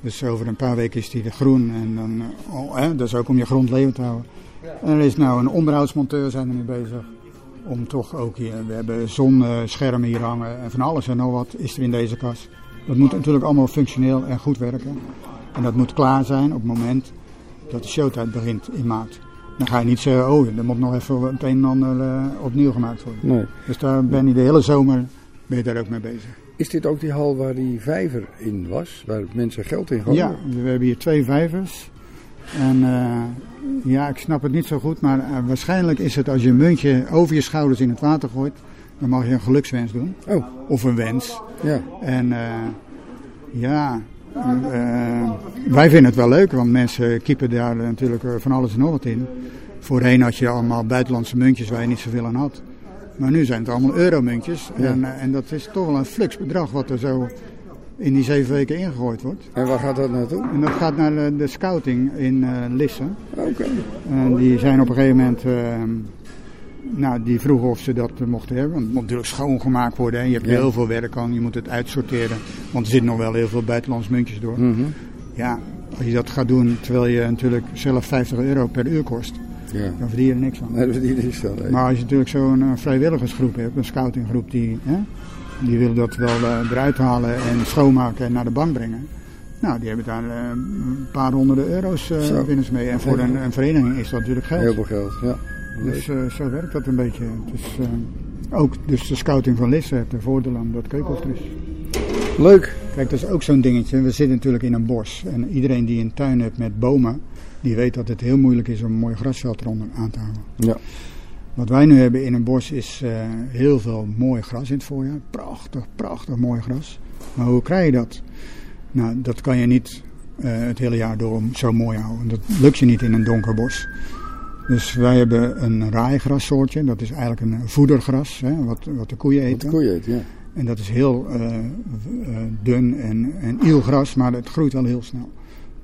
Dus over een paar weken is die er groen. En dan, eh, oh, hè, dat is ook om je grond levend te houden. En er is nou een onderhoudsmonteur zijn er nu bezig. Om toch ook hier, we hebben zonschermen hier hangen en van alles en nog wat is er in deze kas. Dat moet natuurlijk allemaal functioneel en goed werken. En dat moet klaar zijn op het moment dat de showtijd begint in maart. Dan ga je niet zeggen, oh, er moet nog even het een en ander opnieuw gemaakt worden. Nee. Dus daar ben je de hele zomer ben je daar ook mee bezig. Is dit ook die hal waar die vijver in was? Waar mensen geld in gooien? Ja, we hebben hier twee vijvers. En eh, ja, ik snap het niet zo goed, maar eh, waarschijnlijk is het als je een muntje over je schouders in het water gooit, dan mag je een gelukswens doen. Oh, Of een wens. ja. En eh, ja, wij vinden het wel leuk, want mensen kiepen daar natuurlijk van alles en nog wat in. Voorheen had je allemaal buitenlandse muntjes waar je niet zoveel aan had. Maar nu zijn het allemaal euromuntjes. En, eh, en dat is toch wel een flux bedrag wat er zo in die zeven weken ingegooid wordt. En waar gaat dat naartoe? En dat gaat naar de, de scouting in eh Lissen. Oké. En die zijn op een gegeven moment, eh, nou, die vroegen of ze dat eh, mochten hebben. Want het moet natuurlijk schoongemaakt worden. Hè. Je hebt Ja. heel veel werk aan, je moet het uitsorteren. Want er zitten nog wel heel veel buitenlandse muntjes door. Mhm. Ja, als je dat gaat doen terwijl je natuurlijk zelf 50 euro per uur kost, Ja. dan verdien je er niks aan. Nee. Maar als je natuurlijk zo'n eh, vrijwilligersgroep hebt, een scoutinggroep, die, hè, die willen dat wel eh, eruit halen en schoonmaken en naar de bank brengen. Nou, die hebben daar eh, een paar honderden euro's winst mee. En voor een, een vereniging is dat natuurlijk geld. Heel veel geld, ja. Dus zo werkt dat een beetje. Dus, ook dus de scouting van Lisse heeft er voordeel aan dat is. Leuk. Kijk, dat is ook zo'n dingetje. We zitten natuurlijk in een bos. En iedereen die een tuin heeft met bomen, die weet dat het heel moeilijk is om een mooi grasveld eronder aan te houden. Ja. Wat wij nu hebben in een bos is eh, heel veel mooi gras in het voorjaar. Prachtig, prachtig mooi gras. Maar hoe krijg je dat? Nou, dat kan je niet eh, het hele jaar door zo mooi houden. Dat lukt je niet in een donker bos. Dus wij hebben een raaigrassoortje. Dat is eigenlijk een voedergras, hè, wat, wat de koeien Wat eten. de koeien eet, ja. En dat is heel eh, dun en, en ielgras, maar het groeit wel heel snel.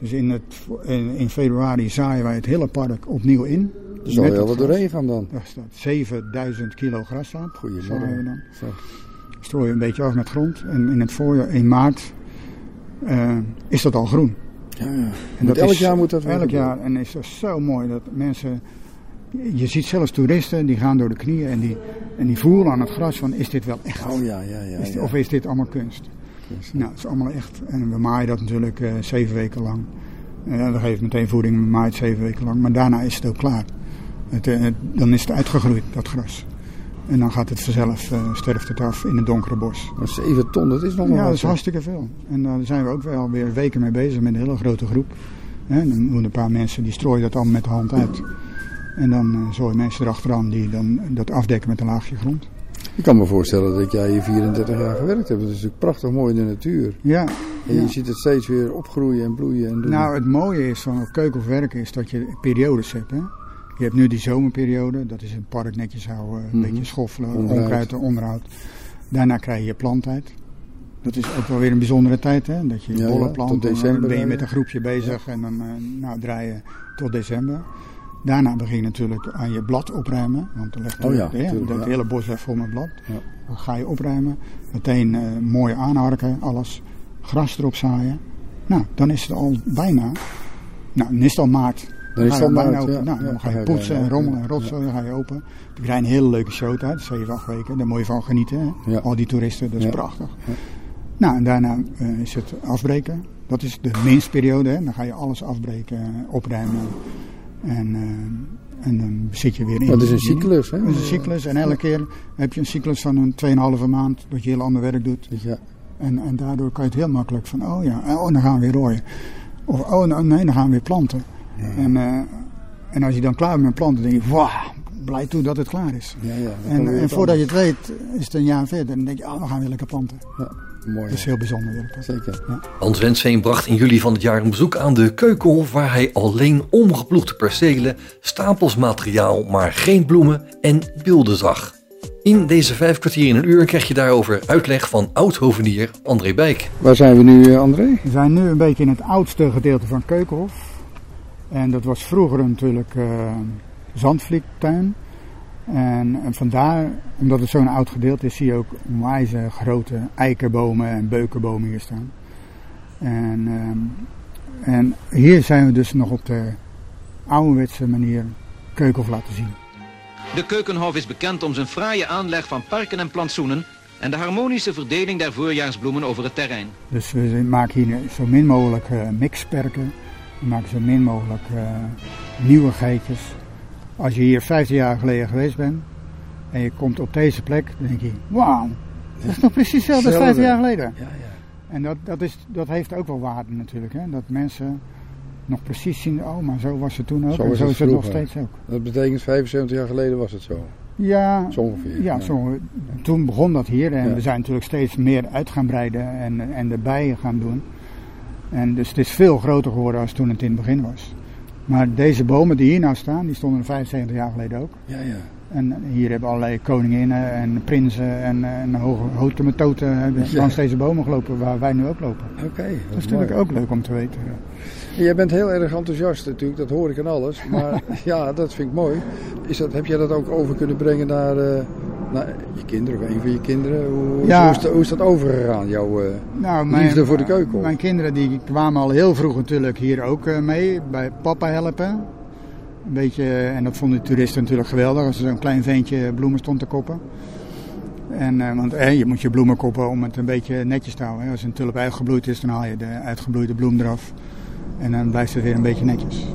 Dus in, het, in, in februari zaaien wij het hele park opnieuw in. Er zal wel wat doorheen gaan dan. Daar staat 7000 kilo gras aan. Goedemorgen. Dan. Zo. Strooien we een beetje af met grond. En in het voorjaar, in maart, eh, is dat al groen. Ja, ja. En dat elk is jaar moet dat Elk jaar. En is dat zo mooi dat mensen... Je ziet zelfs toeristen, die gaan door de knieën en die, en die voelen aan het gras van, is dit wel echt? Oh ja, ja, ja. Is dit- ja. Of is dit allemaal kunst? Nou, het is allemaal echt. En we maaien dat natuurlijk eh, zeven weken lang. Eh, we geven meteen voeding, we maaien het zeven weken lang. Maar daarna is het ook klaar. Het, eh, dan is het uitgegroeid, dat gras. En dan gaat het vanzelf, sterft het af in het donkere bos. Maar 7 ton, dat is nog wel Ja, dat is hartstikke veel. En daar zijn we ook wel weer weken mee bezig met een hele grote groep. Hè, dan doen een paar mensen, die strooien dat allemaal met de hand uit. En dan zooien mensen erachteraan die dan dat afdekken met een laagje grond. Ik kan me voorstellen dat jij hier 34 jaar gewerkt hebt. Dat is natuurlijk prachtig mooi in de natuur. Ja, En ja. je ziet het steeds weer opgroeien en bloeien en doen. Nou, het mooie is van het keuken of werken is dat je periodes hebt. Hè? Je hebt nu die zomerperiode, dat is het park netjes houden, een Mhm. beetje schoffelen, Onderhoud. onkruid, onderhoud. Daarna krijg je je planttijd. Dat is ook wel weer een bijzondere tijd, hè? dat je Ja, bollen ja, plant. tot en dan december, ben je ja, met ja. een groepje bezig en dan eh, nou, draai je tot december. Daarna begin je natuurlijk aan je blad opruimen. Want dan ligt Oh ja, het, ja. hele bos vol met blad. Ja. Dan ga je opruimen. Meteen eh, mooi aanharken, alles. Gras erop zaaien. Nou, dan is het al bijna. Nou, dan is het al maart. Dan is het al bijna maart, open. Nou, dan ga je poetsen en rommelen en rotzooi, dan ga je open. Dan krijg je een hele leuke show uit, 7, 8 weken. Daar moet je van genieten. Hè? Al die toeristen, dat is Ja. prachtig. Nou, en daarna eh, is het afbreken. Dat is de minstperiode. Hè? Dan ga je alles afbreken, opruimen. En, eh, en dan zit je weer in. Dat is een cyclus, hè? Dat is een cyclus. En elke keer heb je een cyclus van een 2,5 maand dat je heel ander werk doet. Ja. En, en daardoor kan je het heel makkelijk van, oh ja, oh, dan gaan we weer rooien. Of, oh nou, nee, dan gaan we weer planten. En, eh, en als je dan klaar bent met planten, denk je, wauw, blij toe dat het klaar is. Ja, ja. En, en voordat je het weet, is het een jaar verder. En dan denk je, oh, we gaan weer lekker planten. Ja, mooi. Dat is heel bijzonder werk. dat. Zeker. Hans Wensveen bracht in juli van het jaar een bezoek aan de Keukenhof... waar hij alleen omgeploegde percelen, stapels materiaal, maar geen bloemen en beelden zag. In deze vijf kwartier in een uur krijg je daarover uitleg van oud-hovenier André Bijk. Waar zijn we nu, eh, André? We zijn nu een beetje in het oudste gedeelte van Keukenhof. En dat was vroeger natuurlijk zandvliettuin. En, en vandaar, omdat het zo'n oud gedeelte is, zie je ook onwijs eh, grote eikenbomen en beukenbomen hier staan. En, ehm, en hier zijn we dus nog op de ouderwetse manier Keukenhof laten zien. De Keukenhof is bekend om zijn fraaie aanleg van parken en plantsoenen en de harmonische verdeling der voorjaarsbloemen over het terrein. Dus we maken hier zo min mogelijk eh, mixperken. We maken zo min mogelijk eh, nieuwigheidjes. Als je hier 15 jaar geleden geweest bent en je komt op deze plek, dan denk je, wauw, dat is nog precies hetzelfde als 15 jaar geleden. Ja, ja. En dat, dat, is, dat heeft ook wel waarde natuurlijk, hè? dat mensen nog precies zien, oh maar zo was het toen ook Zo en zo is het nog steeds ook. Dat betekent 75 jaar geleden was het zo. Ja, Zo ongeveer. ja, zo, toen begon dat hier en Ja. we zijn natuurlijk steeds meer uit gaan breiden en, en erbij gaan doen. En dus het is veel groter geworden als toen het in het begin was. Maar deze bomen die hier nou staan, die stonden er 75 jaar geleden ook. Ja, ja. En hier hebben allerlei koninginnen en prinsen en, en hoge, metoten hebben Ja. langs deze bomen gelopen waar wij nu ook lopen. Oké, Dat is natuurlijk ook leuk om te weten. Jij bent heel erg enthousiast natuurlijk, dat hoor ik aan alles. Maar ja, dat vind ik mooi. Is dat, heb jij dat ook over kunnen brengen naar, eh, naar je kinderen of een van je kinderen? Hoe, Ja. hoe, is, dat, hoe is dat overgegaan, jouw eh, Nou, liefde voor de keuken? Mijn kinderen die kwamen al heel vroeg natuurlijk hier ook eh, mee, bij papa helpen. Een beetje, en dat vonden de toeristen natuurlijk geweldig als er zo'n klein ventje bloemen stond te koppen. En, eh, want eh, je moet je bloemen koppen om het een beetje netjes te houden. Als een tulp uitgebloeid is, dan haal je de uitgebloeide bloem eraf. En dan blijft het weer een beetje netjes.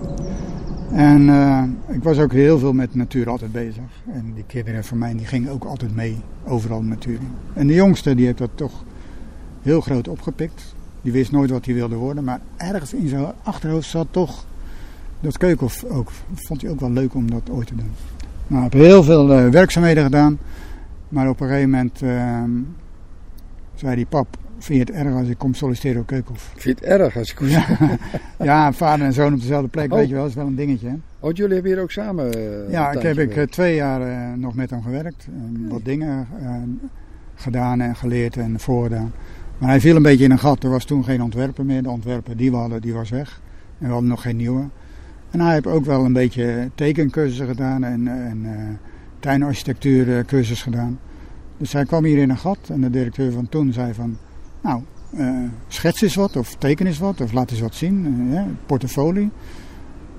En eh, ik was ook heel veel met natuur altijd bezig. En die kinderen van mij die gingen ook altijd mee, overal de natuur. En de jongste die heeft dat toch heel groot opgepikt. Die wist nooit wat hij wilde worden. Maar ergens in zijn achterhoofd zat toch dat keukenhof ook. Vond hij ook wel leuk om dat ooit te doen. Nou, ik heb heel veel eh, werkzaamheden gedaan. Maar op een gegeven moment eh, zei die pap, vind je het erg als ik kom solliciteren op keukenhof? Vind je het erg als ik... Ja, ja, vader en zoon op dezelfde plek, Oh. weet je wel, is wel een dingetje. Hè? Oh, jullie hebben hier ook samen eh, Ja, ik heb ik eh, twee jaar eh, nog met hem gewerkt. Wat dingen gedaan en geleerd en voorgedaan. Maar hij viel een beetje in een gat. Er was toen geen ontwerper meer. De ontwerper die we hadden, die was weg. En we hadden nog geen nieuwe. En hij heeft ook wel een beetje tekencursussen gedaan en, en tuinarchitectuurcursus gedaan. Dus hij kwam hier in een gat en de directeur van toen zei van... Nou, eh, schets eens wat of teken eens wat of laat eens wat zien. portfolio.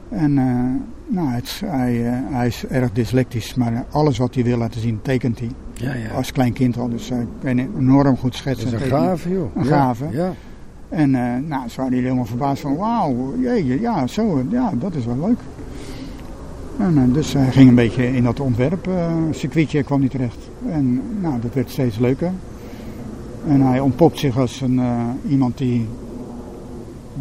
En eh, nou, het, hij, eh, hij is erg dyslectisch, maar alles wat hij wil laten zien tekent hij. Ja, ja. Als klein kind al, dus hij kan enorm goed Dat schetsen. is en een gave, joh. Een Ja, gave. Ja. En nou, ze waren hier helemaal verbaasd van, wauw, jeetje, ja, zo, ja, dat is wel leuk. En, dus hij ging een beetje in dat ontwerpcircuitje kwam hij terecht. En nou, dat werd steeds leuker. En hij ontpopt zich als een, eh, iemand die,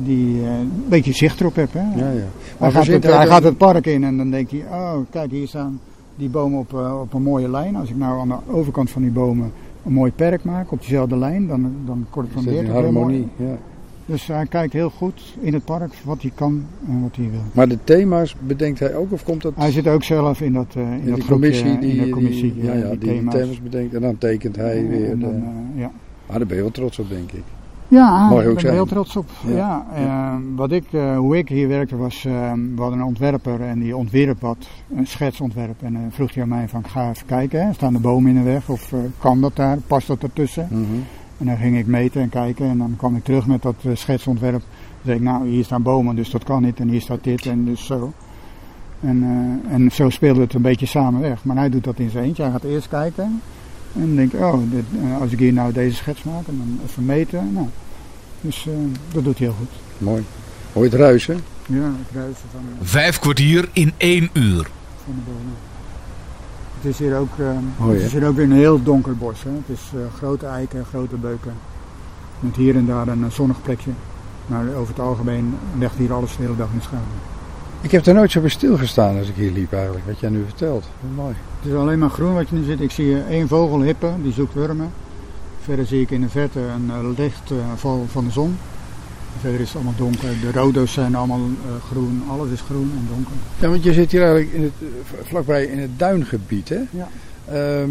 die eh, een beetje zicht erop heeft. Hè? Ja, ja. Hij, Maar gaat verzint het, hij gaat het park in en dan denkt hij, oh kijk hier staan die bomen op, eh, op een mooie lijn. Als ik nou aan de overkant van die bomen een mooi perk maak op diezelfde lijn, dan, dan correspondeert het mooi. harmonie, ja. Dus hij kijkt heel goed in het park wat hij kan en wat hij wil. Maar de thema's bedenkt hij ook of komt dat Hij zit ook zelf in dat, in in dat die groepje, commissie? Die, in de commissie, die, ja, ja, die, thema's. thema's bedenkt en dan tekent hij En weer. dan, de- ja. Maar daar ben je wel trots op, denk ik. Ja, Mag je ook ik ben er heel trots op. Ja. Ja. eh, wat ik, eh, hoe ik hier werkte was, eh, we hadden een ontwerper en die ontwierp wat, een schetsontwerp. En dan vroeg hij aan mij van, ga even kijken, hè, staan de bomen in de weg of eh, kan dat daar, past dat ertussen? Mhm. En dan ging ik meten en kijken en dan kwam ik terug met dat eh, schetsontwerp. Dan zei ik, nou hier staan bomen, dus dat kan niet en hier staat dit en dus zo. En, eh, en zo speelde het een beetje samen weg. Maar hij doet dat in zijn eentje. Hij gaat eerst kijken en dan denk ik, oh, dit, eh, als ik hier nou deze schets maak en dan even meten. Nou, dus eh, dat doet hij heel goed. Mooi. Hoor je het ruisen? Ja, ik ruis van, Vijf kwartier in één uur. van de bomen. Het is hier ook, Mooi, het hè? is hier ook een heel donker bos. Hè. Het is eh, grote eiken, grote beuken. Met hier en daar een zonnig plekje. Maar over het algemeen legt hier alles de hele dag in schaduw. Ik heb er nooit zo bij stilgestaan als ik hier liep eigenlijk, wat jij nu vertelt. Mooi. Het is alleen maar groen wat je nu ziet. Ik zie eh, één vogel hippen, die zoekt wormen. Verder zie ik in de verte een eh, licht eh, van de zon. Verder is het allemaal donker. De rodo's zijn allemaal groen. Alles is groen en donker. Ja, want je zit hier eigenlijk in het, vlakbij in het duingebied, hè? Ja. Ehm,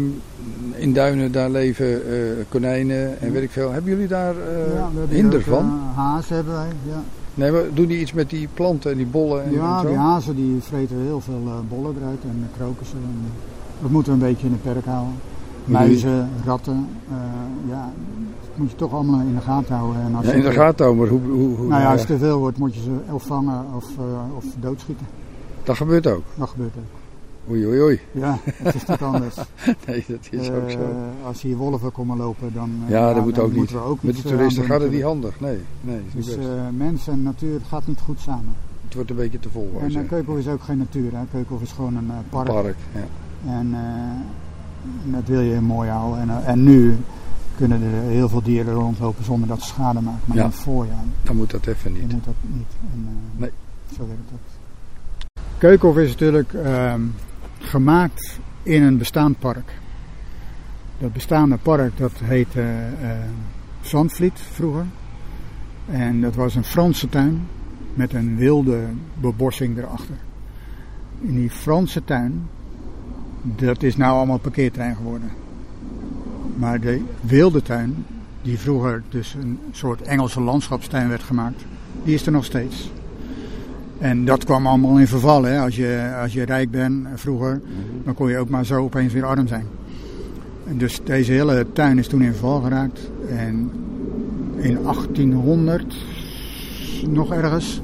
in duinen, daar leven konijnen en Ja. weet ik veel. Hebben jullie daar eh, Ja, we hebben hinder van? eh, hazen hebben wij, ja. Nee, maar doen die iets met die planten en die bollen en, Ja, en die hazen die vreten heel veel eh, bollen eruit en krokussen. En, dat moeten we een beetje in het perk houden. Muizen, ratten, eh, ja, dat moet je toch allemaal in de gaten houden. En als Ja, in de gaten houden, maar hoe... hoe, hoe Nou ja, als het te veel wordt moet je ze of vangen of, eh, of doodschieten. Dat gebeurt ook. Dat gebeurt ook. Oei, oei, oei. Ja, het is niet anders. Nee, dat is ook zo. Eh, als hier wolven komen lopen, dan, eh, Ja, dat moet ook niet. moeten we ook Met de eh, toeristen gaat het niet handig. Nee, nee, Dus mens en natuur gaat niet goed samen. het wordt een beetje te vol, En uh. Keukenhof is ook geen natuur. Hè. Keukenhof is gewoon een park. Park, ja. En dat wil je mooi houden. En, en nu kunnen er heel veel dieren rondlopen zonder dat ze schade maken. Maar Ja. in het voorjaar Dan moet dat even dan niet. moet dat niet. En, Nee. Zo werkt dat. Keukenhof is natuurlijk ehm, gemaakt in een bestaand park. Dat bestaande park dat heette eh, Zandvliet vroeger. En dat was een Franse tuin met een wilde bebossing erachter. In die Franse tuin, Dat is nou allemaal parkeerterrein geworden. Maar de wilde tuin, die vroeger dus een soort Engelse landschapstuin werd gemaakt, die is er nog steeds. En dat kwam allemaal in verval. Hè. Als, je, als je rijk bent eh, vroeger, dan kon je ook maar zo opeens weer arm zijn. En dus deze hele tuin is toen in verval geraakt. En in 1800, nog ergens,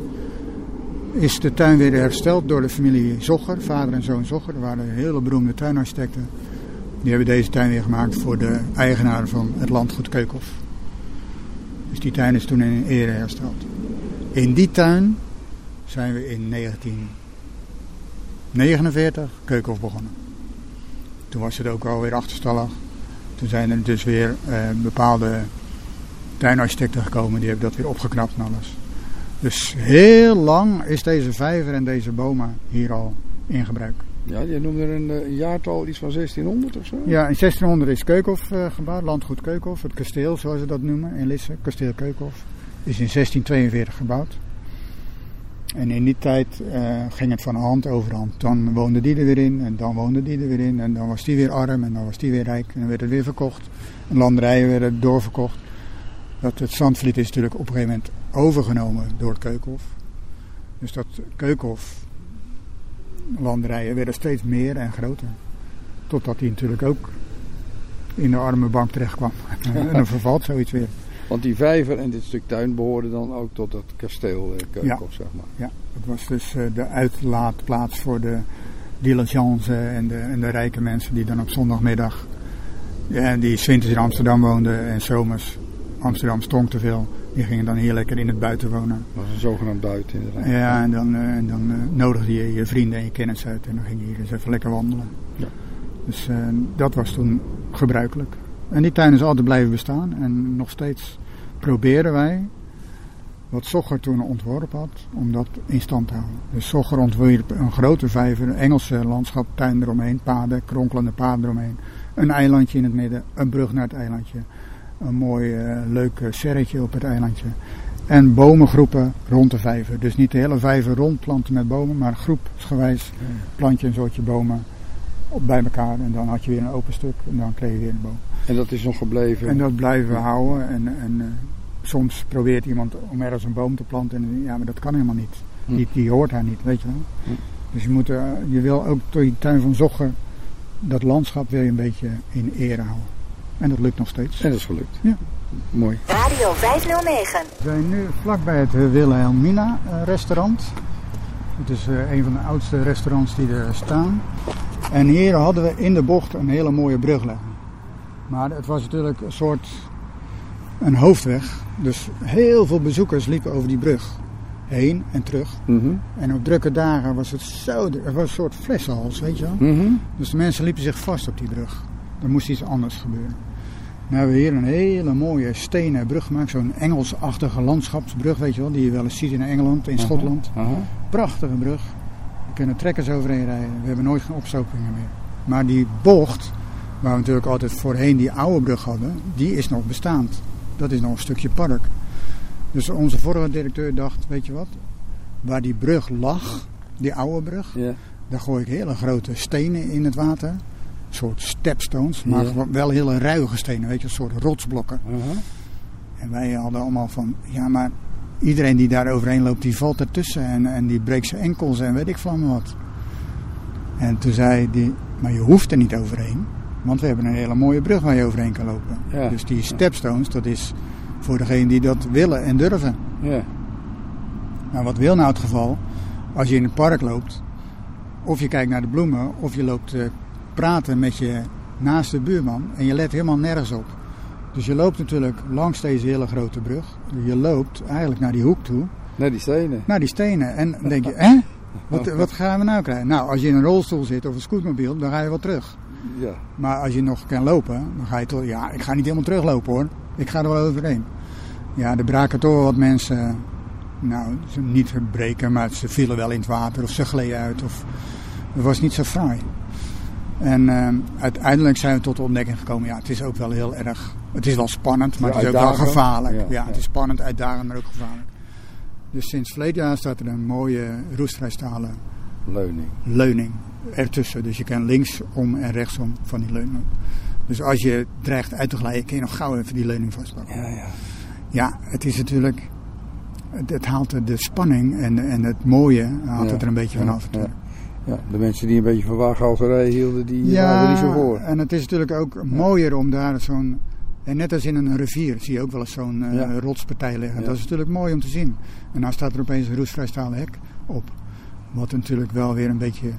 is de tuin weer hersteld door de familie Zogger, vader en zoon Zogger. Dat waren hele beroemde tuinarchitecten. Die hebben deze tuin weer gemaakt voor de eigenaar van het landgoed Keukenhof. Dus die tuin is toen in ere hersteld. In die tuin zijn we in 1949 Keukenhof begonnen. Toen was het ook alweer achterstallig. Toen zijn er dus weer eh, bepaalde tuinarchitecten gekomen. Die hebben dat weer opgeknapt en alles. Dus heel lang is deze vijver en deze bomen hier al in gebruik. Ja, je noemde een uh, jaartal iets van 1600 of zo? Ja, in 1600 is Keukenhof uh, gebouwd, landgoed Keukenhof. Het kasteel, zoals ze dat noemen in Lisse, kasteel Keukenhof. Is in 1642 gebouwd. En in die tijd uh, ging het van hand over hand. Dan woonde die er weer in en dan woonde die er weer in. En dan was die weer arm en dan was die weer rijk. En dan werd het weer verkocht. En landerijen werden doorverkocht. Dat het Zandvliet is natuurlijk op een gegeven moment overgenomen door het Keukenhof. Dus dat Keukenhof landerijen werden steeds meer en groter. Totdat die natuurlijk ook in de arme bank terecht kwam. en dan vervalt zoiets weer. Want die vijver en dit stuk tuin behoorden dan ook tot het kasteel eh, Ja. zeg maar. Ja, het was dus eh, de uitlaatplaats voor de diligence en de, en de rijke mensen die dan op zondagmiddag, ja, die winters in Amsterdam woonden en zomers Amsterdam stonk te veel. Die gingen dan hier lekker in het buiten wonen. Dat was een zogenaamd buiten inderdaad. Ja, en dan, eh, en dan nodigde je je vrienden en je kennis uit en dan ging je hier eens even lekker wandelen. Ja. Dus dat was toen gebruikelijk. En die tuin is altijd blijven bestaan en nog steeds proberen wij, wat Sogger toen ontworpen had, om dat in stand te houden. Dus Sogger ontwierp een grote vijver, een Engelse landschaptuin eromheen, paden, kronkelende paden eromheen. Een eilandje in het midden, een brug naar het eilandje. Een mooi eh, leuk eh, serretje op het eilandje. En bomengroepen rond de vijver. Dus niet de hele vijver rond planten met bomen, maar groepsgewijs plant je een soortje bomen op bij elkaar. En dan had je weer een open stuk en dan kreeg je weer een boom. En dat is nog gebleven. En dat blijven we houden. En, en eh, soms probeert iemand om ergens een boom te planten. En ja, maar dat kan helemaal niet. Hm. Die, die hoort daar niet, weet je wel. Hm. Dus je, moet, eh, je wil ook door die tuin van Zogger, dat landschap wil je een beetje in ere houden. En dat lukt nog steeds. En dat is gelukt. Ja. Mooi. Radio 509. We zijn nu vlakbij het eh, Wilhelmina restaurant. Het is eh, een van de oudste restaurants die er staan. En hier hadden we in de bocht een hele mooie brug liggen. Maar het was natuurlijk een soort een hoofdweg. Dus heel veel bezoekers liepen over die brug. Heen en terug. Mhm. En op drukke dagen was het zo... Er was een soort flessenhals, weet je wel. Mhm. Dus de mensen liepen zich vast op die brug. Er moest iets anders gebeuren. Nu hebben we hier een hele mooie stenen brug gemaakt. Zo'n Engelsachtige landschapsbrug, weet je wel. Die je wel eens ziet in Engeland, in Schotland. Aha. Prachtige brug. Er kunnen trekkers overheen rijden. We hebben nooit geen opstopingen meer. Maar die bocht, waar we natuurlijk altijd voorheen die oude brug hadden, die is nog bestaand. Dat is nog een stukje park. Dus onze vorige directeur dacht, weet je wat, waar die brug lag, die oude brug, Ja. daar gooi ik hele grote stenen in het water. Een soort stepstones, maar Ja. wel hele ruige stenen, weet je, een soort rotsblokken. Aha. En wij hadden allemaal van, ja maar iedereen die daar overheen loopt, die valt ertussen en, en die breekt zijn enkels en weet ik van wat. En toen zei die, maar je hoeft er niet overheen, want we hebben een hele mooie brug waar je overheen kan lopen. Ja. Dus die stepstones, dat is voor degene die dat willen en durven. Ja. Nou, wat wil nou het geval? Als je in het park loopt, of je kijkt naar de bloemen, of je loopt eh, praten met je naaste buurman en je let helemaal nergens op. Dus je loopt natuurlijk langs deze hele grote brug. Je loopt eigenlijk naar die hoek toe, Nee, die stenen. naar die stenen. En dan denk je, hè? Wat, wat gaan we nou krijgen? Nou, als je in een rolstoel zit of een scootmobiel, dan ga je wel terug. Ja. Maar als je nog kan lopen, dan ga je toch... Ja, ik ga niet helemaal teruglopen hoor. Ik ga er wel overheen. Ja, er braken toch wel wat mensen... Nou, ze niet breken, maar ze vielen wel in het water of ze gleden uit. Of, het was niet zo fraai. En eh, uiteindelijk zijn we tot de ontdekking gekomen... Ja, het is ook wel heel erg... Het is wel spannend, maar Ja, het is ook wel gevaarlijk. Ja, Ja, ja. het is spannend, uitdagend, maar ook gevaarlijk. Dus sinds verleden jaar staat er een mooie roestvrijstalen Leuning. leuning. ertussen. Dus je kan linksom en rechtsom van die leuning. Dus als je dreigt uit te glijden, kun je nog gauw even die leuning vastpakken. Ja, ja. Ja, het is natuurlijk. Het, het haalt de- spanning en, en het mooie haalt Ja, het er een beetje vanaf. ja. Ja, de mensen die een beetje van waaghalterij hielden, die waren er niet zo voor. en het is natuurlijk ook mooier om daar zo'n. En net als in een rivier zie je ook wel eens zo'n eh, rotspartij liggen. Dat is natuurlijk mooi om te zien. En nou staat er opeens een roestvrij stalen hek op. Wat natuurlijk wel weer een beetje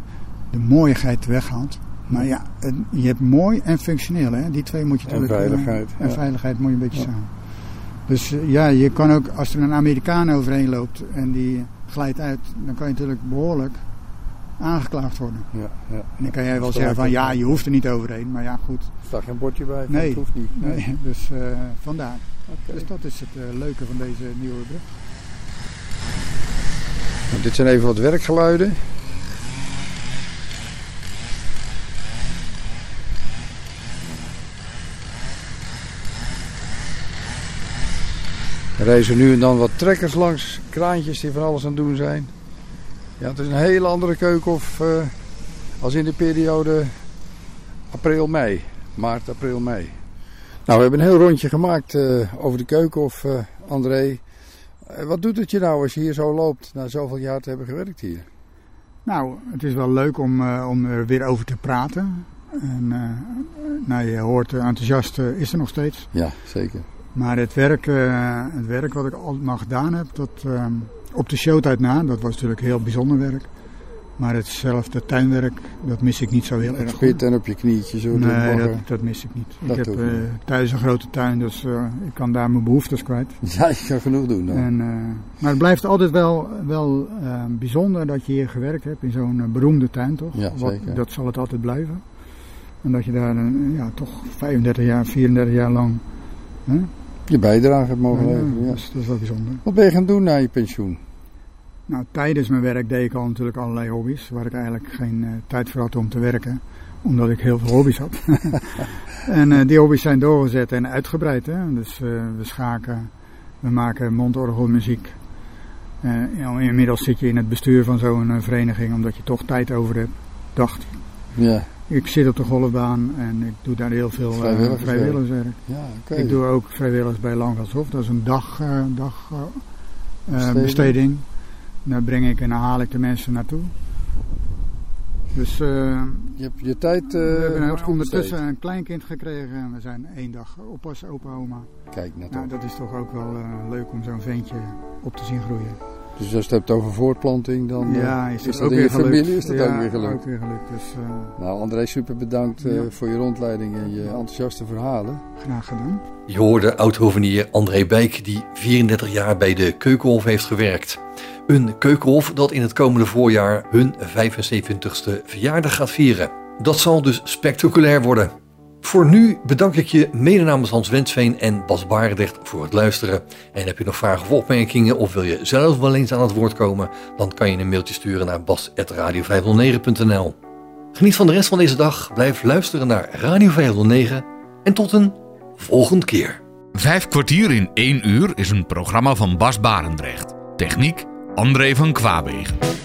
de mooiigheid weghaalt. Maar ja, je hebt mooi en functioneel. Hè? Die twee moet je En natuurlijk... eh, veiligheid, En ja. veiligheid moet je een beetje Ja. samen. Dus eh, ja, je kan ook, als er een Amerikaan overheen loopt en die glijdt uit, dan kan je natuurlijk behoorlijk aangeklaagd worden. Ja, ja. En dan kan jij wel zeggen van ja, je hoeft er niet overheen. Maar ja, goed. Er staat geen bordje bij, Nee. het hoeft niet. Nee, dus eh, vandaar. Dus dat is het leuke van deze nieuwe brug. Dit zijn even wat werkgeluiden. Er reizen nu en dan wat trekkers langs, kraantjes die van alles aan het doen zijn. Ja, het is een hele andere keukenhof eh als in de periode april-mei. Maart, april, mei. Nou, we hebben een heel rondje gemaakt eh, over de keukenhof, eh André. Eh, wat doet het je nou als je hier zo loopt na zoveel jaar te hebben gewerkt hier? Nou, het is wel leuk om, eh, om er weer over te praten. En eh, nou, je hoort eh, enthousiast is er nog steeds. Ja, zeker. Maar het werk, het werk wat ik allemaal gedaan heb, dat, eh, op de showtijd na, dat was natuurlijk heel bijzonder werk. Maar hetzelfde tuinwerk, dat mis ik niet zo heel erg. Spit en op je knietje zo. Nee, dat, dat mis ik niet. Dat ik heb eh, thuis een grote tuin, dus eh, ik kan daar mijn behoeftes kwijt. Ja, je kan genoeg doen dan. En, eh, maar het blijft altijd wel, wel bijzonder dat je hier gewerkt hebt in zo'n beroemde tuin, toch? Ja, Wat- zeker. dat zal het altijd blijven. En dat je daar ja, toch 35 jaar, 34 jaar lang. Hè? Je bijdrage hebt mogen leveren. Ja. dus dat is wel bijzonder. Wat ben je gaan doen na je pensioen? Nou, tijdens mijn werk deed ik al natuurlijk allerlei hobby's, waar ik eigenlijk geen eh, tijd voor had om te werken, omdat ik heel veel hobby's had. en eh, die hobby's zijn doorgezet en uitgebreid. Hè? Dus eh, we schaken, we maken mondorgelmuziek. Inmiddels zit je in het bestuur van zo'n vereniging, omdat je toch tijd over hebt. Dacht, Ja, ik zit op de golfbaan en ik doe daar heel veel Vrijwilligerswerk. vrijwilligerswerk. ja. Ik doe ook vrijwilligers bij Langelshof. Dat is een dag, dag eh, eh. Daar breng ik en dan haal ik de mensen naartoe. Dus eh, Je hebt je tijd eh we hebben wordt goed ondertussen een kleinkind gekregen en we zijn één dag oppas, opa, oma. Kijk, net Nou, op. dat is toch ook wel eh, leuk om zo'n ventje op te zien groeien. Dus als je het hebt over voortplanting, dan eh, ja, is, is dat ook in je weer gelukt. familie is dat ja, ook weer gelukt. ook weer gelukt. Dus eh, Nou, André, super bedankt eh, Ja. voor je rondleiding en je enthousiaste verhalen. graag gedaan. Je hoorde oud-hovenier André Bijk die 34 jaar bij de Keukenhof heeft gewerkt. Een keukenhof dat in het komende voorjaar hun 75ste verjaardag gaat vieren. Dat zal dus spectaculair worden. Voor nu bedank ik je mede namens Hans Wensveen en Bas Barendrecht voor het luisteren. En heb je nog vragen of opmerkingen of wil je zelf wel eens aan het woord komen, dan kan je een mailtje sturen naar bas.radio509.nl. Geniet van de rest van deze dag, blijf luisteren naar Radio 509 en tot een volgende keer. Vijf kwartier in één uur is een programma van Bas Barendrecht. Techniek André van Kwaabegen.